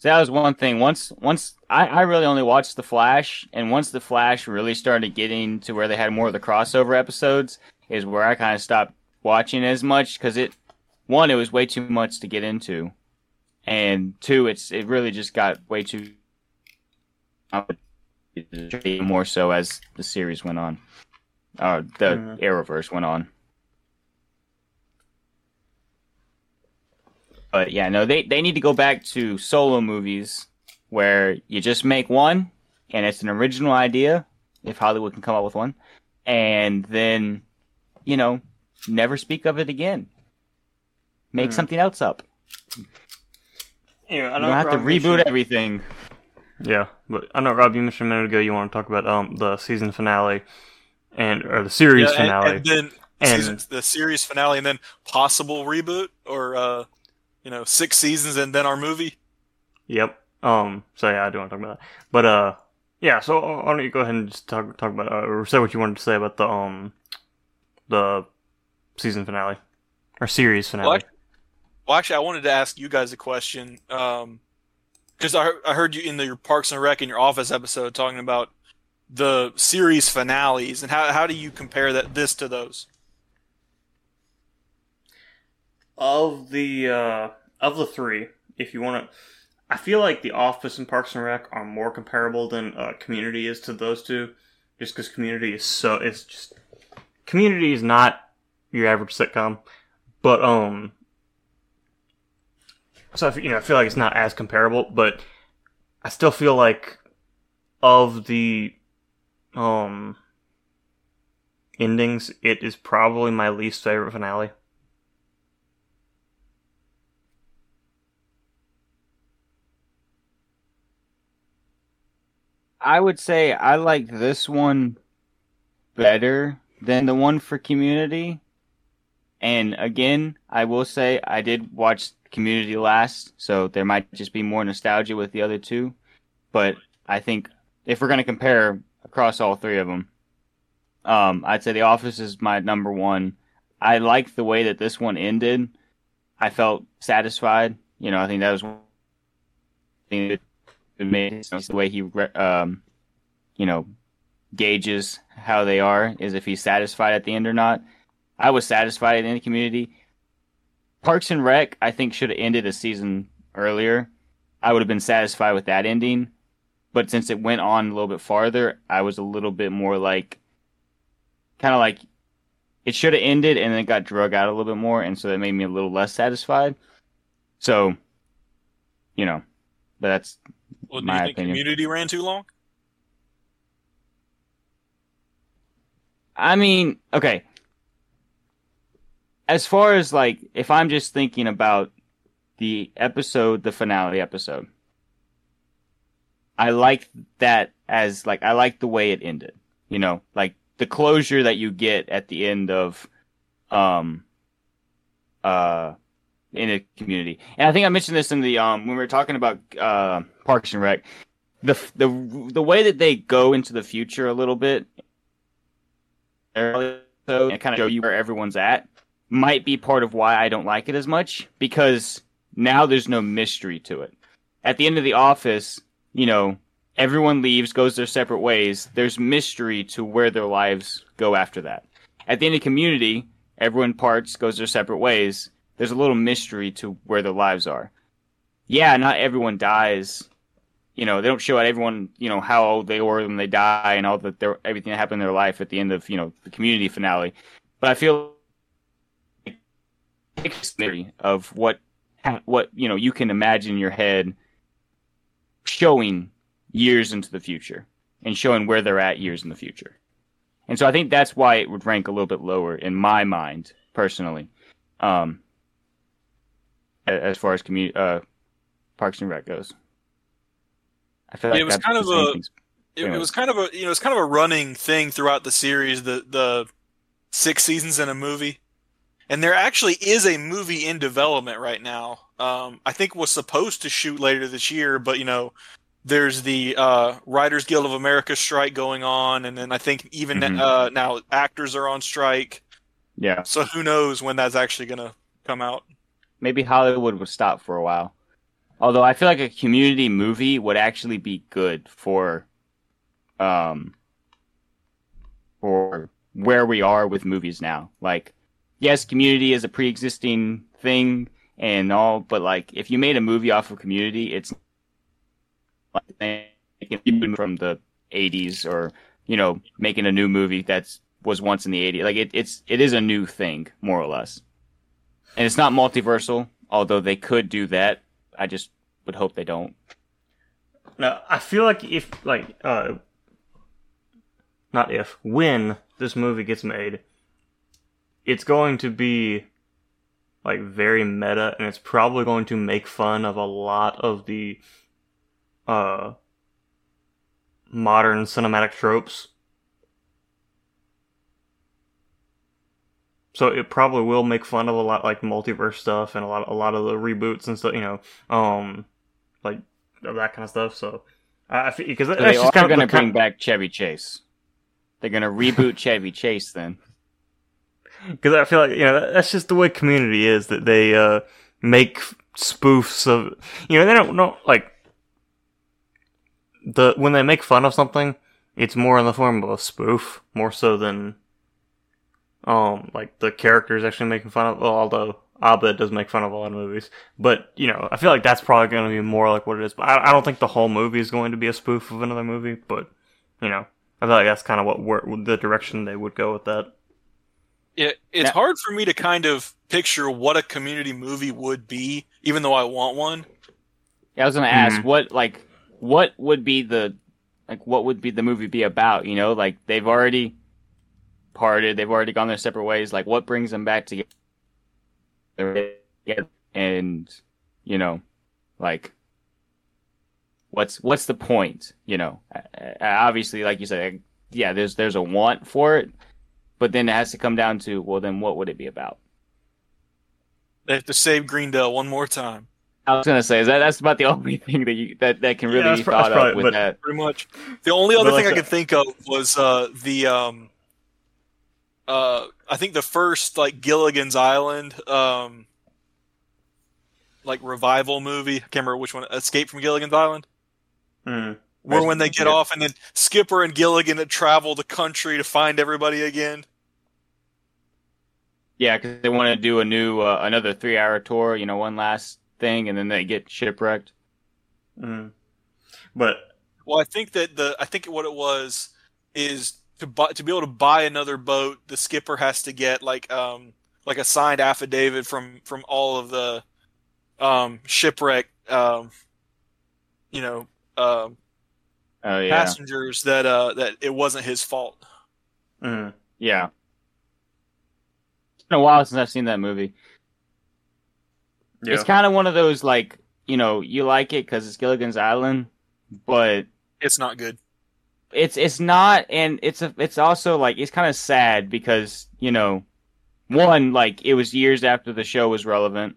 B: So that was one thing. Once, once I, I really only watched the Flash, and once the Flash really started getting to where they had more of the crossover episodes, is where I kind of stopped watching as much because it, one, it was way too much to get into, and two, it's it really just got way too more so as the series went on, uh, the
A: Mhm.
B: Arrowverse went on. But yeah, no, they they need to go back to solo movies where you just make one and it's an original idea, if Hollywood can come up with one, and then you know never speak of it again. Make
A: Mhm.
B: something else up.
A: Yeah, I
B: You don't have to reboot
A: mentioned-
B: everything.
A: Yeah, but I know Rob, you mentioned a minute ago you want to talk about um the season finale and or the series
C: Yeah, and-
A: finale.
C: and, then
A: And-
C: season, the series finale, and then possible reboot or uh, you know six seasons and then our movie.
A: Yep. Um. So yeah, I do want to talk about that. But uh, yeah. So uh, why don't you go ahead and just talk talk about uh, or say what you wanted to say about the um the season finale or series finale.
C: Well, act- well, actually, I wanted to ask you guys a question Um, because I, heard- I heard you in the, your Parks and Rec in your Office episode talking about the series finales and how how do you compare that this to those?
A: Of the uh of the three, if you want to, I feel like The Office and Parks and Rec are more comparable than uh, Community is to those two, just because Community is so it's just Community is not your average sitcom, but um, so I, you know I feel like it's not as comparable, but I still feel like of the um endings, it is probably my least favorite finale.
B: I would say I like this one better than the one for Community. And again, I will say I did watch Community last, so there might just be more nostalgia with the other two. But I think if we're going to compare across all three of them, um, I'd say The Office is my number one. I like the way that this one ended. I felt satisfied. You know, I think that was thing made sense. The way he, um, you know, gauges how they are is if he's satisfied at the end or not. I was satisfied in the community. Parks and Rec, I think, should have ended a season earlier. I would have been satisfied with that ending. But since it went on a little bit farther, I was a little bit more like, kind of like it should have ended and then it got drug out a little bit more, and so that made me a little less satisfied. So, you know, but that's
C: Well, do
B: My
C: you think
B: opinion.
C: Community ran too long?
B: I mean, okay. As far as like, if I'm just thinking about the episode, the finale episode, I like that as like I like the way it ended. You know, like the closure that you get at the end of, um, uh, in a community. And I think I mentioned this in the um when we were talking about uh Parks and Rec. The the the way that they go into the future a little bit so and kind of show you where everyone's at might be part of why I don't like it as much because now there's no mystery to it. At the end of the office, you know, everyone leaves, goes their separate ways. There's mystery to where their lives go after that. At the end of the community, everyone parts, goes their separate ways. There's a little mystery to where their lives are. Yeah, not everyone dies. You know, they don't show out everyone, you know, how old they were when they die and all that their everything that happened in their life at the end of, you know, the community finale. But I feel like of what what, you know, you can imagine in your head showing years into the future and showing where they're at years in the future. And so I think that's why it would rank a little bit lower in my mind, personally. Um, as far as commu- uh, Parks and Rec goes. I feel like
C: it was kind of a- It, it was kind of a you know it's kind of a running thing throughout the series. The the six seasons in a movie, and there actually is a movie in development right now. Um, I think was supposed to shoot later this year, but you know, there's the uh, Writers Guild of America strike going on, and then I think even
B: Mhm.
C: uh, now actors are on strike.
B: Yeah,
C: So who knows when that's actually gonna come out?
B: Maybe Hollywood would stop for a while. Although I feel like a community movie would actually be good for, um, for where we are with movies now. Like, yes, community is a pre-existing thing and all, but like, if you made a movie off of community, it's like making from the '80s or you know making a new movie that's was once in the '80s. Like, it, it's it is a new thing more or less, and it's not multiversal. Although they could do that, I just would hope they don't.
A: Now, I feel like if, like, uh, not if, when this movie gets made, it's going to be, like, very meta, and it's probably going to make fun of a lot of the, uh, modern cinematic tropes. So it probably will make fun of a lot like multiverse stuff and a lot a lot of the reboots and stuff, you know, um like that kind of stuff. So I because
B: So
A: that's
B: they
A: just
B: are
A: kind of
B: going to bring back Chevy Chase. They're going to reboot *laughs* Chevy Chase then.
A: because I feel like you know that- that's just the way Community is that they uh make spoofs of you know they don't know like the when they make fun of something it's more in the form of a spoof more so than um like the characters actually making fun of well, although Abed does make fun of a lot of movies. But you know I feel like that's probably going to be more like what it is. But I, I don't think the whole movie is going to be a spoof of another movie but you know I feel like that's kind of what where, the direction they would go with that.
C: It, it's
B: Now-
C: hard for me to kind of picture what a community movie would be, even though I want one.
B: Yeah, I was going to ask what like what would be the like what would be the movie be about? You know, like they've already parted, they've already gone their separate ways. Like what brings them back together? And you know, like what's what's the point? You know, obviously, like you said, yeah, there's there's a want for it, but then it has to come down to well, then what would it be about?
C: They have to save Greendale one more time,
B: I was gonna say is that that's about the *laughs* only thing that you that, that can really
A: that's
B: be thought
A: probably-
B: of with
A: but-
B: that.
C: pretty much. The only other thing I could think of was uh, the um, uh, I think the first like Gilligan's Island um, like revival movie. I can't remember which one. Escape from Gilligan's Island.
A: mm.
C: Where when they get
A: Yeah.
C: off and then Skipper and Gilligan travel the country to find everybody again.
B: Yeah, because they want to do a new uh, another three hour tour. You know, one last thing, and then they get shipwrecked.
A: Mm. But
C: Well, I think that the I think what it was is to buy to be able to buy another boat, the skipper has to get like um like a signed affidavit from from all of the um shipwreck um you know um
B: Oh yeah,
C: passengers that uh that it wasn't his fault.
A: Mm.
B: yeah. It's been a while since I've seen that movie.
A: Yeah.
B: It's kind of one of those like you know you like it because it's Gilligan's Island, but
C: It's not good.
B: It's it's not, and it's a it's also like it's kind of sad because you know, one like it was years after the show was relevant,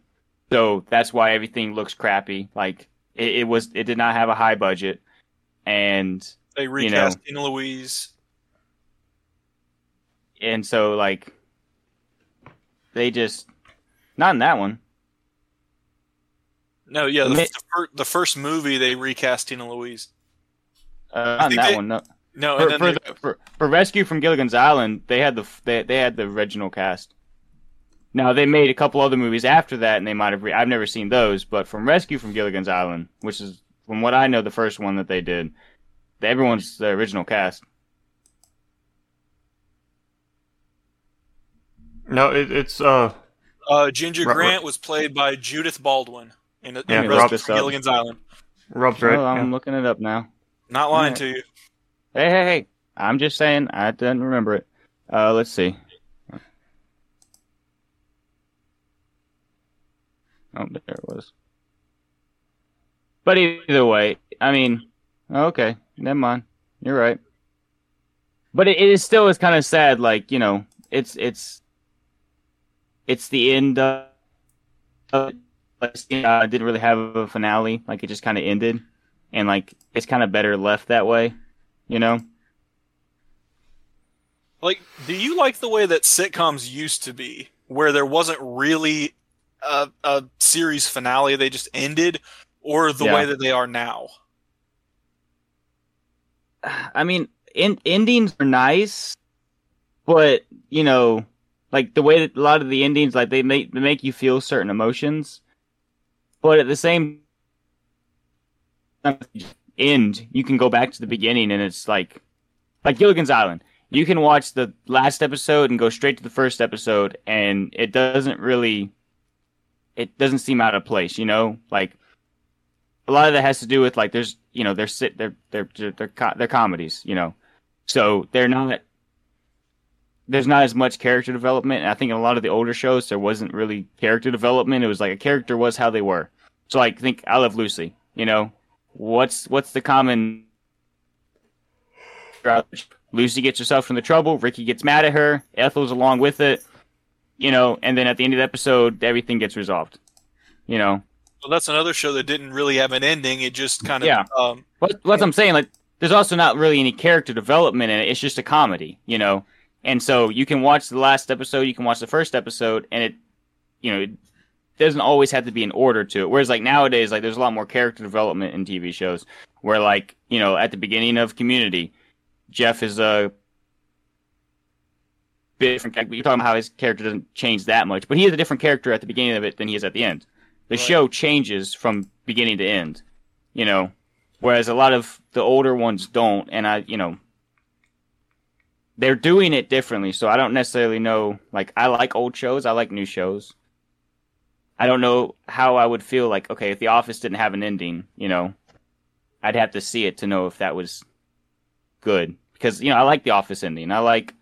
B: so that's why everything looks crappy. Like it, it was, it did not have a high budget, and
C: They
B: know.
C: recast Tina Louise.
B: and so like they just not in that one.
C: No, yeah, the, the first movie they recast Tina Louise.
B: Uh, not that
C: they-
B: one. No.
C: No,
B: For,
C: and then
B: for, the, for for Rescue from Gilligan's Island, they had the they, they had the original cast. Now they made a couple other movies after that, and they might have. Re- I've never seen those, but from Rescue from Gilligan's Island, which is from what I know, the first one that they did, everyone's the original cast.
A: No, it, it's uh
C: uh, Ginger
A: Ro-
C: Grant was played by Judith Baldwin in, in
A: Yeah,
C: Rescue from Gilligan's Island.
A: Rob's right.
B: Well, I'm
A: yeah.
B: looking it up now.
C: Not lying to you.
B: Hey, hey, hey! I'm just saying, I didn't remember it. Uh, let's see. Oh, there it was. But either way, I mean, okay, never mind. You're right. But it, it is still is kind of sad. Like you know, it's it's it's the end of. uh, didn't really have a finale. Like it just kind of ended, and like it's kind of better left that way. You know.
C: Like, do you like the way that sitcoms used to be, where there wasn't really a, a series finale, they just ended, or the
B: Yeah.
C: way that they are now? *sighs*
B: I mean, in, endings are nice, but you know, like the way that a lot of the endings, like they make they make you feel certain emotions, but at the same time, end, you can go back to the beginning, and it's like, like Gilligan's Island. You can watch the last episode and go straight to the first episode, and it doesn't really, it doesn't seem out of place. You know, like a lot of that has to do with like there's you know they're sit they're they're they're they're, co- they're comedies you know? So they're not there's not as much character development. And i think in a lot of the older shows there wasn't really character development. It was like a character was how they were. So like think i love lucy you know what's what's the common lucy gets herself in the trouble ricky gets mad at her ethel's along with it you know and then at the end of the episode everything gets resolved you know
C: Well, that's another show that didn't really have an ending. It just kind of
B: Yeah.
C: um,
B: What what I'm saying, like, there's also not really any character development in it. It's just a comedy, you know. And so you can watch the last episode, you can watch the first episode, and it, you know, it doesn't always have to be in order to it. Whereas like nowadays, like there's a lot more character development in TV shows, where like you know at the beginning of Community, Jeff is a different. character. You're talking about how his character doesn't change that much, but he is a different character at the beginning of it than he is at the end. The
C: Right.
B: show changes from beginning to end, you know whereas a lot of the older ones don't and i you know they're doing it differently so i don't necessarily know like i like old shows i like new shows i don't know how i would feel like okay if the office didn't have an ending you know i'd have to see it to know if that was good because you know i like the office ending i like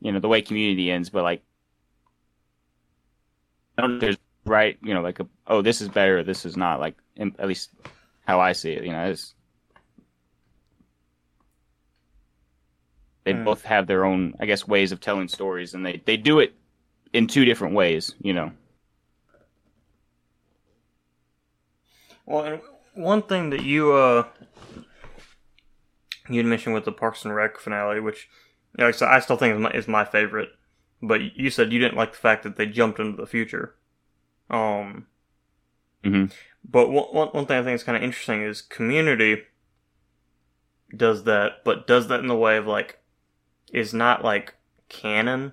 B: you know the way community ends but like i don't know if there's right you know like a oh this is better this is not like in, at least how I see it. You know, it's they
A: Hmm.
B: both have their own, I guess, ways of telling stories, and they they do it in two different ways. You know.
A: Well, and one thing that you uh you mentioned with the Parks and Rec finale, which you know, I still think is my, is my favorite, but you said you didn't like the fact that they jumped into the future. Um,
B: Mhm.
A: but one one thing I think is kind of interesting is Community does that, but does that in the way of like is not like canon.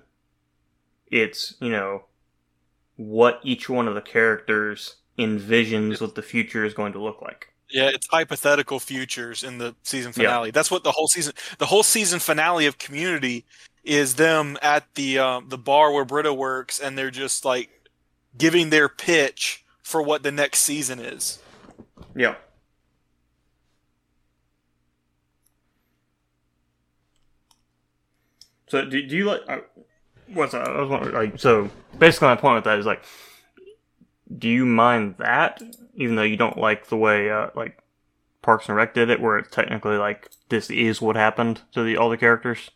A: It's you know what each one of the characters envisions what the future is going to look like.
C: Yeah, it's hypothetical futures in the season finale. Yeah. That's what the whole season, the whole season finale of Community, is them at the um, the bar where Britta works, and they're just like giving their pitch for what the next season is.
A: Yeah. So do, do you like? Uh, what's that? I was wondering, like so. Basically, my point with that is like, do you mind that, even though you don't like the way uh, like Parks and Rec did it, where it's technically like this is what happened to the all the characters?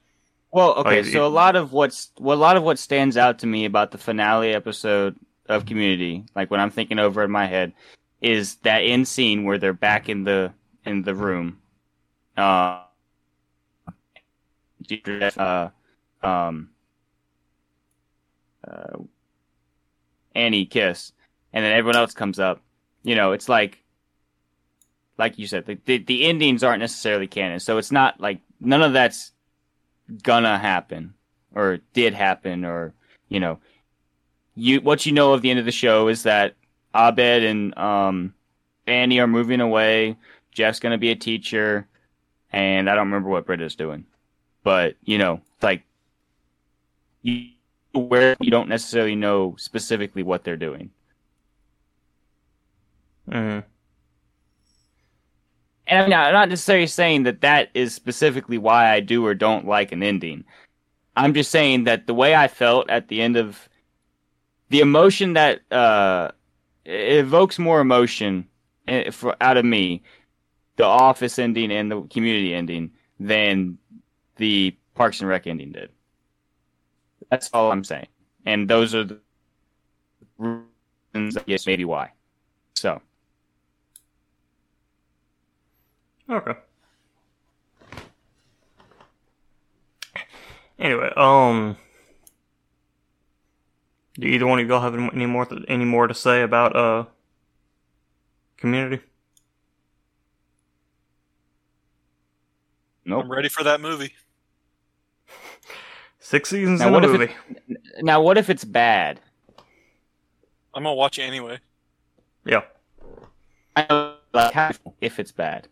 B: Well, okay, like, so a lot of what's well, a lot of what stands out to me about the finale episode of Community, like when I'm thinking over in my head, is that end scene where they're back in the in the room. Uh, uh um, uh, Annie kiss, and then everyone else comes up. You know, it's like, like you said, the, the, the endings aren't necessarily canon, so it's not like none of that's gonna happen or did happen or you know, you what you know of the end of the show is that Abed and um, Annie are moving away. Jeff's gonna be a teacher, and I don't remember what Britta's doing, but you know, like you where you don't necessarily know specifically what they're doing.
A: Mm-hmm.
B: And I'm not, I'm not necessarily saying that that is specifically why I do or don't like an ending. I'm just saying that the way I felt at the end of the emotion that uh, evokes more emotion eh, for out of me, the Office ending and the Community ending than the Parks and Rec ending did. That's all I'm saying. And those are the reasons, yes, maybe why. So.
A: Okay. Anyway, um, do either one of y'all have any more th- any more to say about uh community?
C: Nope. I'm ready for that movie. *laughs*
A: Six seasons now, in a movie.
B: now, what if it's bad?
C: I'm gonna watch it anyway.
A: Yeah.
B: I know, like, if it's bad.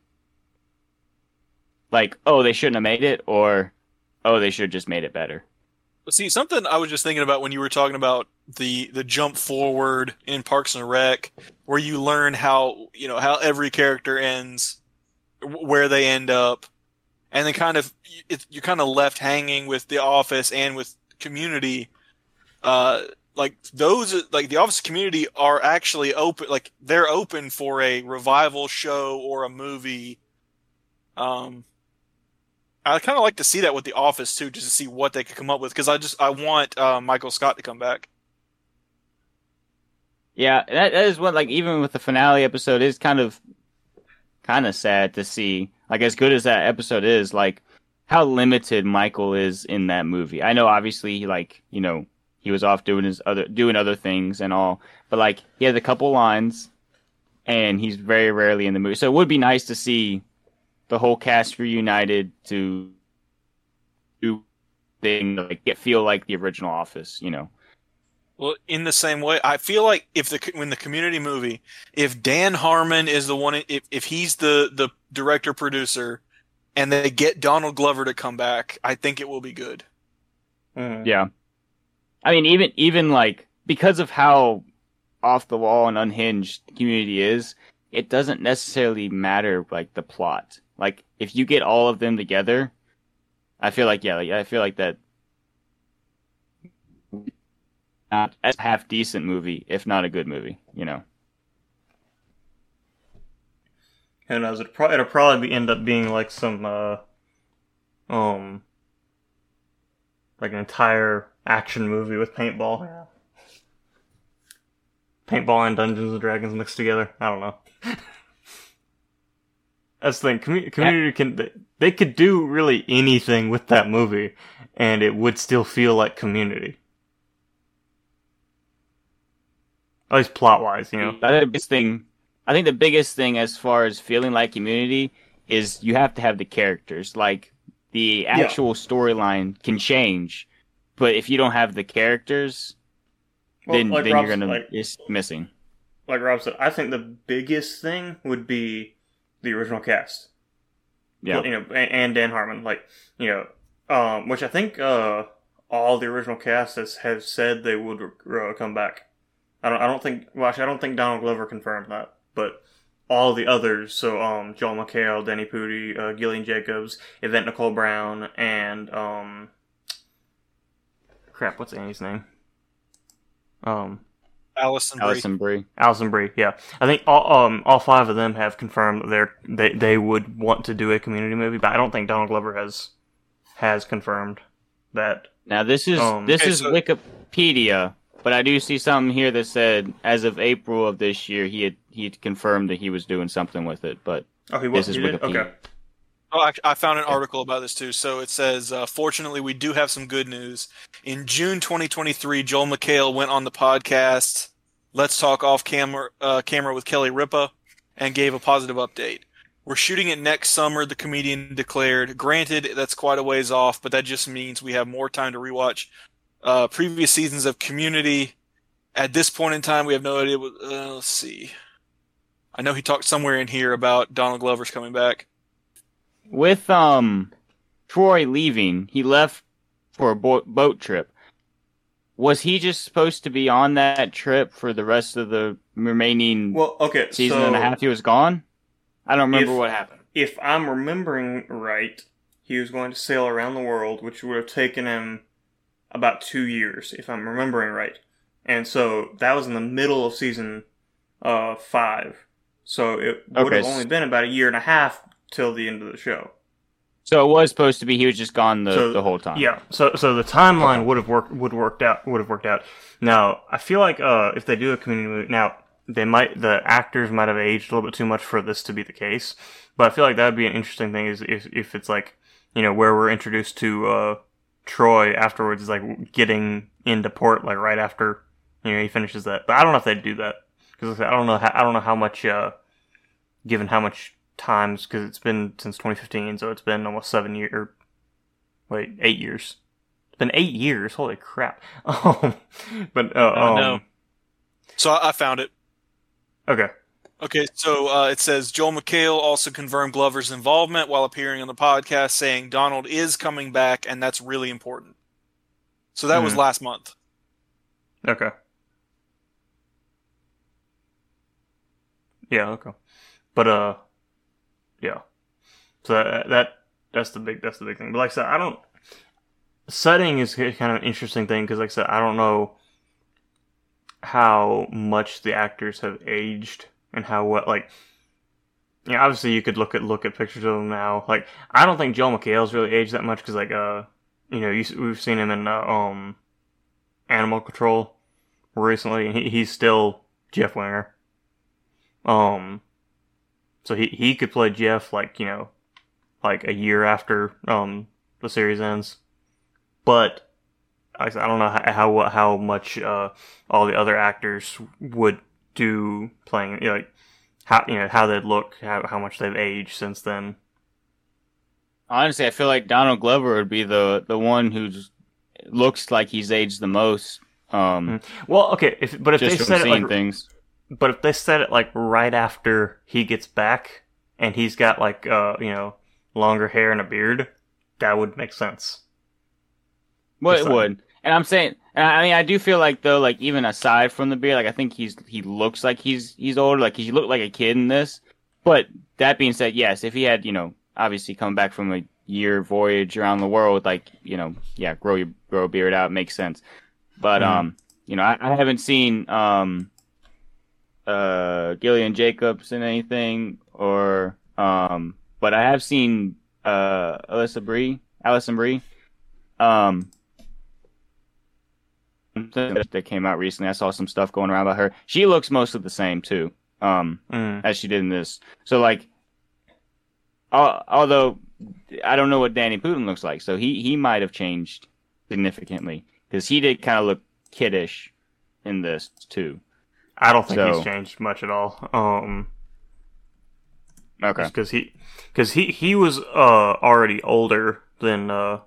B: Like, oh, they shouldn't have made it, or oh, they should have just made it better.
C: See, something I was just thinking about when you were talking about the the jump forward in Parks and Rec, where you learn how you know how every character ends, where they end up, and then kind of it, you're kind of left hanging with the office and with community uh like those like the office community are actually open like they're open for a revival show or a movie um i kind of like to see that with the office too just to see what they could come up with because i just i want uh, michael scott to come back
B: yeah that, that is what like even with the finale episode is kind of kind of sad to see like as good as that episode is, like how limited Michael is in that movie. I know obviously he like, you know, he was off doing his other doing other things and all, but like he has a couple lines and he's very rarely in the movie. So it would be nice to see the whole cast reunited to do thing like get feel like the original office, you know.
C: Well, in the same way, I feel like if the when the community movie, if Dan Harmon is the one, if if he's the the director producer, and they get Donald Glover to come back, I think it will be good.
B: Mm. Yeah, I mean, even even like because of how off the wall and unhinged community is, it doesn't necessarily matter like the plot. Like if you get all of them together, I feel like yeah, like, I feel like that not a half decent movie, if not a good movie. You know.
A: Who knows? It'll, pro- it'll probably be, end up being like some, uh, um, like an entire action movie with paintball. Yeah. Paintball and Dungeons and Dragons mixed together. I don't know. *laughs* That's the thing. Com- community can they could do really anything with that movie, and it would still feel like Community. At least plot wise, you know.
B: I think the biggest thing, I think the biggest thing as far as feeling like community is you have to have the characters. Like the actual yeah. storyline can change, but if you don't have the characters, well, then like then you're gonna like, it's missing.
A: Like Rob said, I think the biggest thing would be the original cast.
B: Yeah.
A: you know, and, Dan Harmon, like you know, um, which I think uh, all the original cast has have said they would uh, come back. I don't, I don't think, well, actually, I don't think Donald Glover confirmed that, but all the others, so um, Joel McHale, Danny Pudi, uh, Gillian Jacobs, Yvette Nicole Brown, and um, crap, what's Annie's name? Um,
C: Alison Brie.
B: Alison Brie.
A: Alison Brie, yeah. I think all um all five of them have confirmed that they're they they would want to do a community movie, but I don't think Donald Glover has has confirmed that.
B: Now this is
A: Um,
B: this
C: Okay,
B: is
C: so-
B: Wikipedia, but I do see something here that said as of April of this year he had he had confirmed that he was doing something with it. But
A: Oh, he
B: This
A: was.
B: is
A: He did?
B: Wikipedia.
A: Okay.
C: Oh, I, I found an article about this too. So it says, uh, fortunately, we do have some good news. In June 2023, Joel McHale went on the podcast Let's Talk Off Camera, uh, camera with Kelly Ripa and gave a positive update. We're shooting it next summer, the comedian declared. Granted, that's quite a ways off, but that just means we have more time to rewatch uh, previous seasons of Community. At this point in time, we have no idea. What, uh, let's see. I know he talked somewhere in here about Donald Glover's coming back.
B: With um Troy leaving, he left for a bo- boat trip. Was he just supposed to be on that trip for the rest of the remaining
A: Well, okay.
B: season
A: so
B: and a half? He was gone. I don't remember
A: If-
B: what happened.
A: if I'm remembering right, he was going to sail around the world, which would have taken him about two years, if I'm remembering right. And so that was in the middle of season uh, five. So it would
B: Okay,
A: have only been about a year and a half till the end of the show.
B: So it was supposed to be he was just gone the,
A: So,
B: the whole time.
A: Yeah. So so the timeline would have worked would worked out would have worked out. Now I feel like uh, if they do a community movie now they might the actors might have aged a little bit too much for this to be the case, but I feel like that would be an interesting thing is if if it's like you know where we're introduced to uh, Troy afterwards is like getting into port like right after you know he finishes that. But I don't know if they'd do that because I don't know how, I don't know how much uh, given how much times because it's been since 2015, so it's been almost seven years. Wait, eight years. It's been eight years. Holy crap! *laughs* Um, but uh,
C: I
A: um,
C: know. So I, I found it.
A: okay,
C: Okay, so uh, it says Joel McHale also confirmed Glover's involvement while appearing on the podcast, saying Donald is coming back, and that's really important. So that was
A: Mhm.
C: last month.
A: okay, yeah, okay, but uh, yeah. So that, that that's the big that's the big thing. But like I said, I don't. Setting is kind of an interesting thing because, like I said, I don't know how much the actors have aged and how what like yeah obviously you could look at look at pictures of them now like i don't think joel mchale's really aged that much because like uh you know you, we've seen him in uh, um animal control recently and he, he's still jeff winger um so he he could play jeff like you know like a year after um the series ends but I I don't know how how, how much uh, all the other actors would do playing you know, like how you know how they'd look how how much they've aged since then.
B: Honestly, I feel like Donald Glover would be the the one who looks like he's aged the most. Um,
A: Well, okay, if but if
B: just
A: they said it like
B: things.
A: But if they said it like right after he gets back and he's got like uh you know longer hair and a beard, that would make sense.
B: Well, it would, and I'm saying, and I mean, I do feel like though, like even aside from the beard, like I think he's he looks like he's he's older, like he looked like a kid in this. But that being said, yes, if he had, you know, obviously come back from a year voyage around the world, like you know, yeah, grow your grow a beard out makes sense. But
A: Mhm.
B: um, you know, I, I haven't seen um, uh, Gillian Jacobs in anything, or um, but I have seen uh, Alyssa Brie, Alison Brie, um, that came out recently. I saw some stuff going around about her. She looks mostly the same too, um,
A: Mm.
B: as she did in this. So like, al- although I don't know what Danny Pudi looks like, so he he might have changed significantly because he did kind of look kiddish in this too.
A: I don't think
B: So-
A: he's changed much at all. Um,
B: Okay.
A: because he because he he was uh already older than uh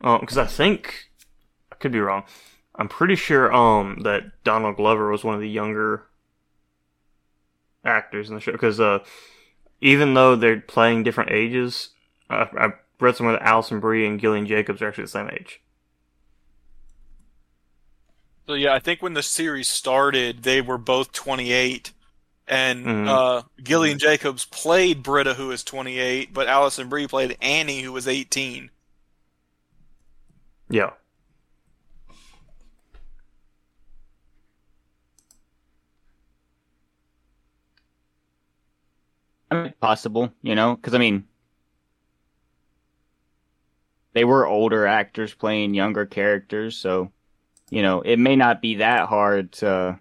A: um because I think I could be wrong. I'm pretty sure um that Donald Glover was one of the younger actors in the show because uh even though they're playing different ages, I, I read somewhere that Alison Brie and Gillian Jacobs are actually the same age.
C: So yeah, I think when the series started, they were both 28, and
A: Mhm.
C: uh, Gillian Jacobs played Britta, who is 28, but Alison Brie played Annie, who was 18.
A: Yeah.
B: I mean, possible, you know, because I mean, they were older actors playing younger characters, so you know, it may not be that hard to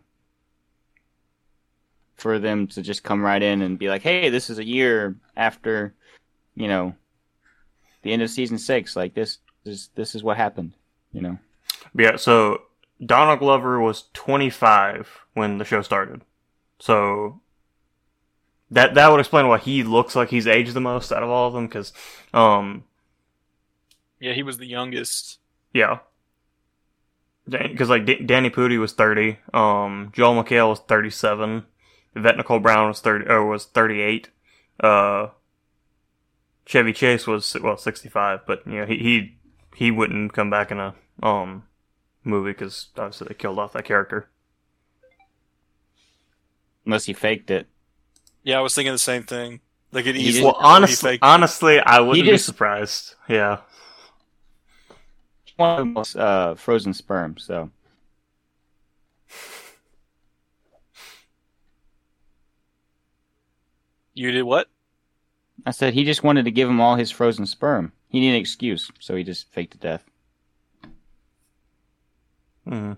B: for them to just come right in and be like, "Hey, this is a year after, you know, the end of season six. Like this is this is what happened." You know,
A: yeah, so Donald Glover was 25 when the show started. So that that would explain why he looks like he's aged the most out of all of them cuz um
C: Yeah, he was the youngest.
A: yeah. Because like D- Danny Pudi was 30, um Joel McHale was 37, Yvette Nicole Brown was 30 or was 38. Uh Chevy Chase was well 65, but you know, he he he wouldn't come back in a um movie because obviously they killed off that character.
B: unless he faked it.
C: Yeah, I was thinking the same thing. Like could
B: He
C: easily
A: Well, honestly, honestly, I wouldn't
B: just-
A: be surprised. Yeah,
B: One of the most uh, frozen sperm. So
C: you did what?
B: I said he just wanted to give him all his frozen sperm. He needed an excuse, so he just faked to death.
A: hmm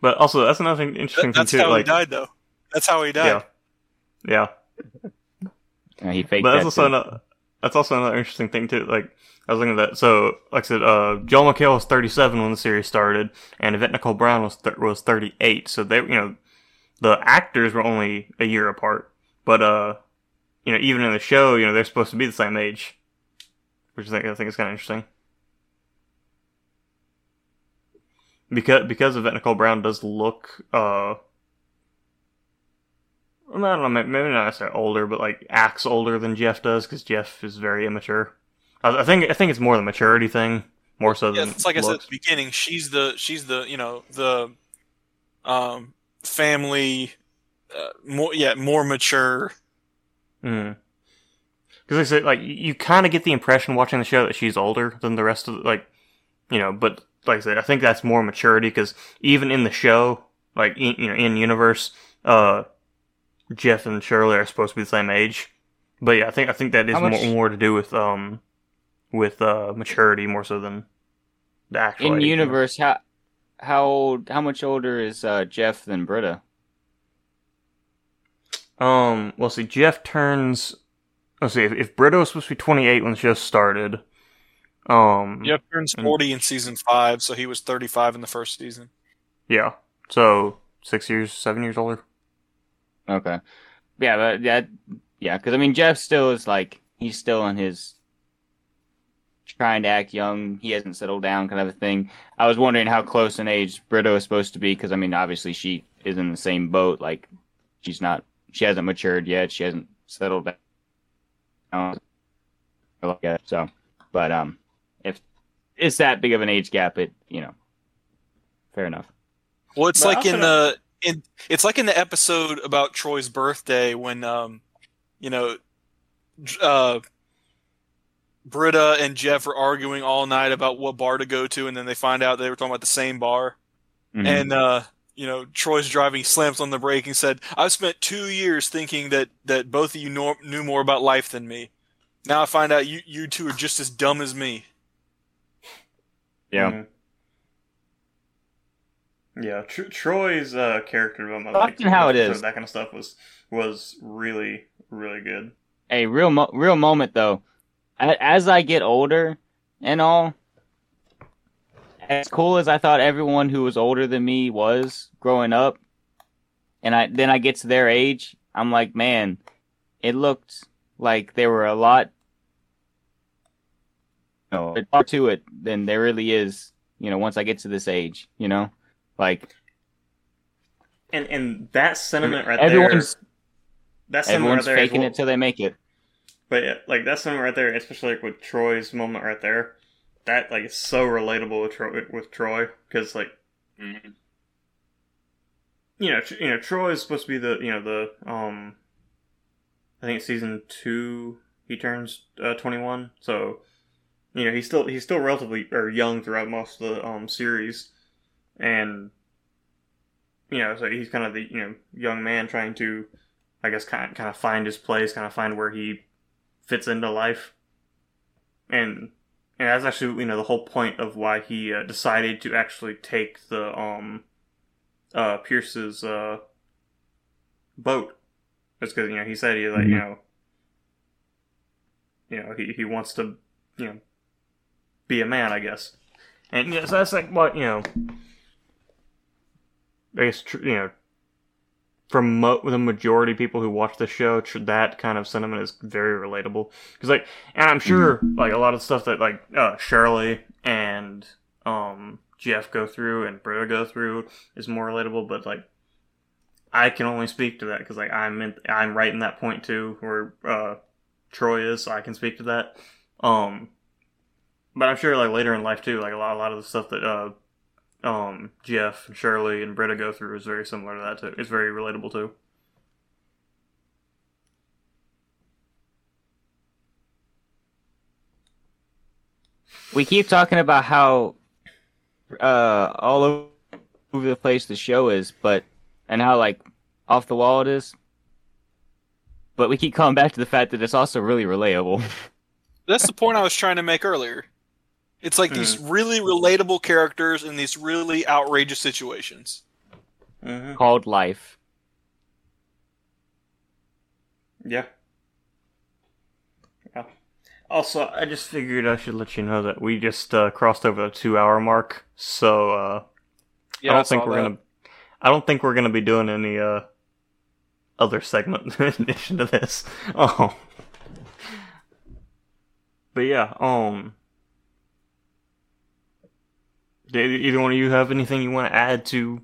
A: but also that's another thing, interesting
C: That- that's
A: thing too.
C: That's how
A: Like,
C: he died, though. That's how he died.
A: yeah, yeah.
B: Uh, he faked
A: But that's also
B: too.
A: another, that's also another interesting thing too. Like I was looking at that. So like I said, uh, Joel McHale was 37 when the series started, and Yvette Nicole Brown was th- was 38. So they, you know, the actors were only a year apart. But uh, you know, even in the show, you know, they're supposed to be the same age, which I think I think is kind of interesting. Because because Yvette Nicole Brown does look uh I don't know, maybe not necessarily older, but like acts older than Jeff does because Jeff is very immature. I, I think I think it's more the maturity thing, more so
C: Yeah,
A: than
C: it's like I said at the beginning. She's the she's the you know the um family uh, more yeah more mature.
A: Because I said, like, you, you kind of get the impression watching the show that she's older than the rest of, the, like, you know. But like I said, I think that's more maturity because even in the show, like, in, you know, in universe, uh, Jeff and Shirley are supposed to be the same age. But yeah, I think I think that is
B: much-
A: more, more to do with um with uh maturity more so than the actual
B: in
A: age.
B: universe. How how old? How much older is uh, Jeff than Britta?
A: Um, well, see, Jeff turns. Let's see, if, if Britta was supposed to be 28 when the show started, um,
C: Jeff turns
A: Mm.
C: forty in season five, so he was thirty five in the first season.
A: yeah, so six years, seven years older.
B: Okay, yeah, but that yeah, because I mean Jeff still is like he's still in his trying to act young. He hasn't settled down, kind of a thing. I was wondering how close in age Britta is supposed to be because I mean obviously she is in the same boat. Like she's not, she hasn't matured yet. She hasn't settled down. Like that. So, but um, if it's that big of an age gap, it you know, fair enough.
C: Well, it's
A: But
C: like
A: also
C: in the in it's like in the episode about Troy's birthday when um you know uh Britta and Jeff are arguing all night about what bar to go to, and then they find out they were talking about the same bar.
B: Mhm.
C: And uh, you know, Troy's driving, slams on the brake, and said, "I've spent two years thinking that that both of you know, knew more about life than me. Now I find out you you two are just as dumb as me."
B: yeah.
A: Mhm. Yeah, Tr- Troy's uh, character development,
B: Often how it is.
A: that kind of stuff was was really really good.
B: a real mo- real moment though. As I get older and all, as cool as I thought everyone who was older than me was growing up, and I then I get to their age, I'm like, man, it looked like there were a lot, more to it than there really is. You know, once I get to this age, you know, like
A: And and that sentiment right there.
B: everyone's
A: that's something
B: Everyone's
A: right there. as
B: faking
A: well.
B: it till they make it.
A: But yeah, like that's something right there, especially like with Troy's moment right there. That like is so relatable with Troy, with Troy because like you know, Tr- you know, Troy is supposed to be the you know the um, I think season two he turns uh, twenty one, so you know he's still he's still relatively or young throughout most of the um series, and you know so he's kind of the you know young man trying to, I guess kind kind of find his place, kind of find where he fits into life, and and that's actually you know the whole point of why he uh, decided to actually take the um uh, Pierce's uh, boat. It's because you know he said he like you
B: Mhm.
A: know you know he, he wants to you know be a man, I guess, and yeah, so that's like what you know. I guess you know from mo- the majority of people who watch the show, tr- that kind of sentiment is very relatable. Because like, and I'm sure like a lot of stuff that like uh, Shirley and um Jeff go through and Britta go through is more relatable. But like, I can only speak to that because like I'm in, I'm right in that point too where uh Troy is, so I can speak to that. Um, but I'm sure like later in life too, like a lot a lot of the stuff that uh um Jeff and Shirley and Britta go through is very similar to that too. It's very relatable too.
B: We keep talking about how uh all over the place the show is, but and how like off the wall it is. But we keep coming back to the fact that it's also really relatable. *laughs*
C: That's the point I was trying to make earlier. It's like these really relatable characters in these really outrageous situations.
A: Mm-hmm.
B: called life.
A: Yeah. Yeah. Also, I just figured I should let you know that we just uh, crossed over the two-hour mark, so uh,
C: Yeah,
A: I don't
C: saw
A: think we're
C: that.
A: gonna. I don't think we're gonna be doing any uh, other segment *laughs* in addition to this. Oh. *laughs* But yeah, um. Do either one of you have anything you want to add to,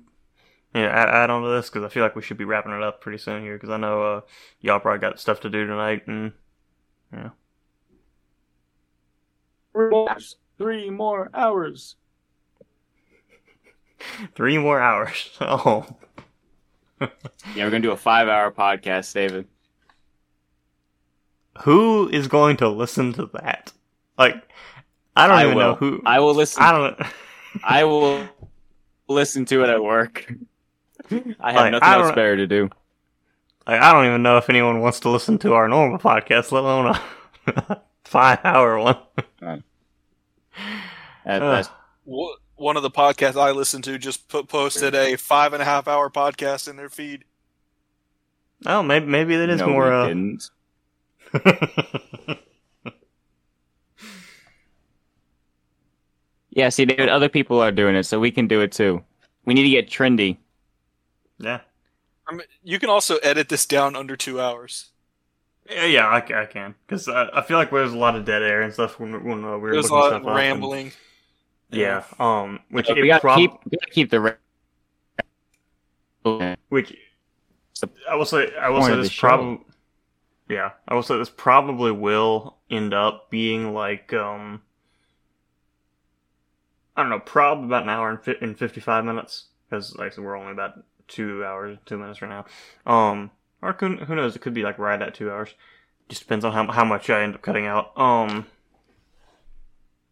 A: yeah, add, add on to this? Because I feel like we should be wrapping it up pretty soon here. Because I know uh, y'all probably got stuff to do tonight, and yeah.
B: Three more hours. *laughs*
A: Three more hours. *laughs* Oh. *laughs*
B: Yeah, we're gonna do a five-hour podcast, David.
A: Who is going to listen to that? Like, I don't
B: I
A: even
B: will.
A: know who.
B: I will listen.
A: I don't.
B: I will listen to it at work. I have
A: Like,
B: nothing
A: I
B: else better to do.
A: Like, I don't even know if anyone wants to listen to our normal podcast, let alone a *laughs* five-hour one.
B: That-
A: Ugh.
B: that's-
C: One of the podcasts I listened to just put, posted a five and a half hour podcast in their feed.
A: oh, maybe maybe that is
B: no,
A: more.
B: we
A: Uh... *laughs*
B: Yeah, see, David, other people are doing it, so we can do it too. We need to get trendy.
A: yeah.
C: I mean, you can also edit this down under two hours.
A: Yeah, yeah, I, I can because I, I feel like there's a lot of dead air and stuff when, when uh, we were
C: There's a lot of
A: up and-
C: rambling.
A: yeah, um, which
B: But we gotta
A: prob-
B: keep, we gotta keep the. Ra-
A: which I will say I will say this probably yeah I will say this probably will end up being like um I don't know probably about an hour and, fi- and fifty five minutes because like I said, we're only about two hours two minutes right now um or who, who knows it could be like right at two hours just depends on how how much I end up cutting out um.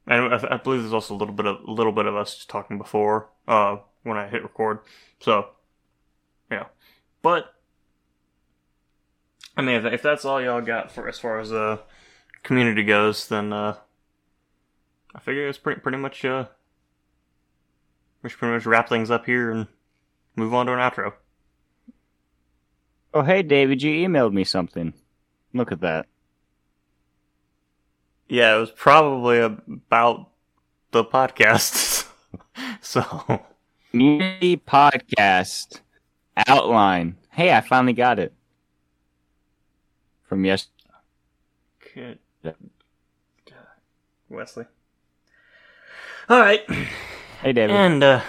A: And I, I believe there's also a little bit of a little bit of us just talking before uh when I hit record, so yeah. But I mean, if, if that's all y'all got for as far as uh community goes, then uh I figure it's pretty pretty much uh we should pretty much wrap things up here and move on to an outro.
B: oh, hey, David, you emailed me something. Look at that.
A: Yeah, it was probably about the podcast. *laughs* so
B: Community podcast outline. Hey, I finally got it. From yes.
A: Good. Wesley. All right, *clears throat*
B: Hey, David.
A: and uh,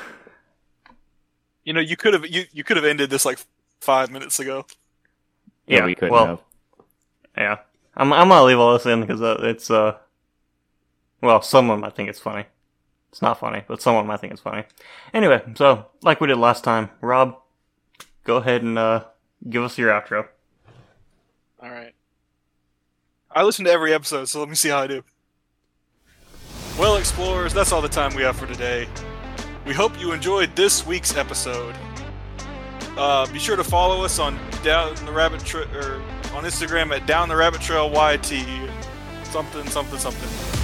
C: You know, you could have you, you could have ended this like five minutes ago.
B: Yeah,
A: Yeah,
B: we couldn't
A: well-
B: have.
A: Yeah, I'm I'm gonna leave all this in because uh, it's uh, well, someone might think it's funny. It's not funny, but someone might think it's funny. Anyway, so like we did last time, Rob, go ahead and uh, give us your outro.
C: All right. I listen to every episode, so let me see how I do. Well, explorers, that's all the time we have for today. We hope you enjoyed this week's episode. Uh, be sure to follow us on down the rabbit trail or on Instagram at down the rabbit trail yt something something something.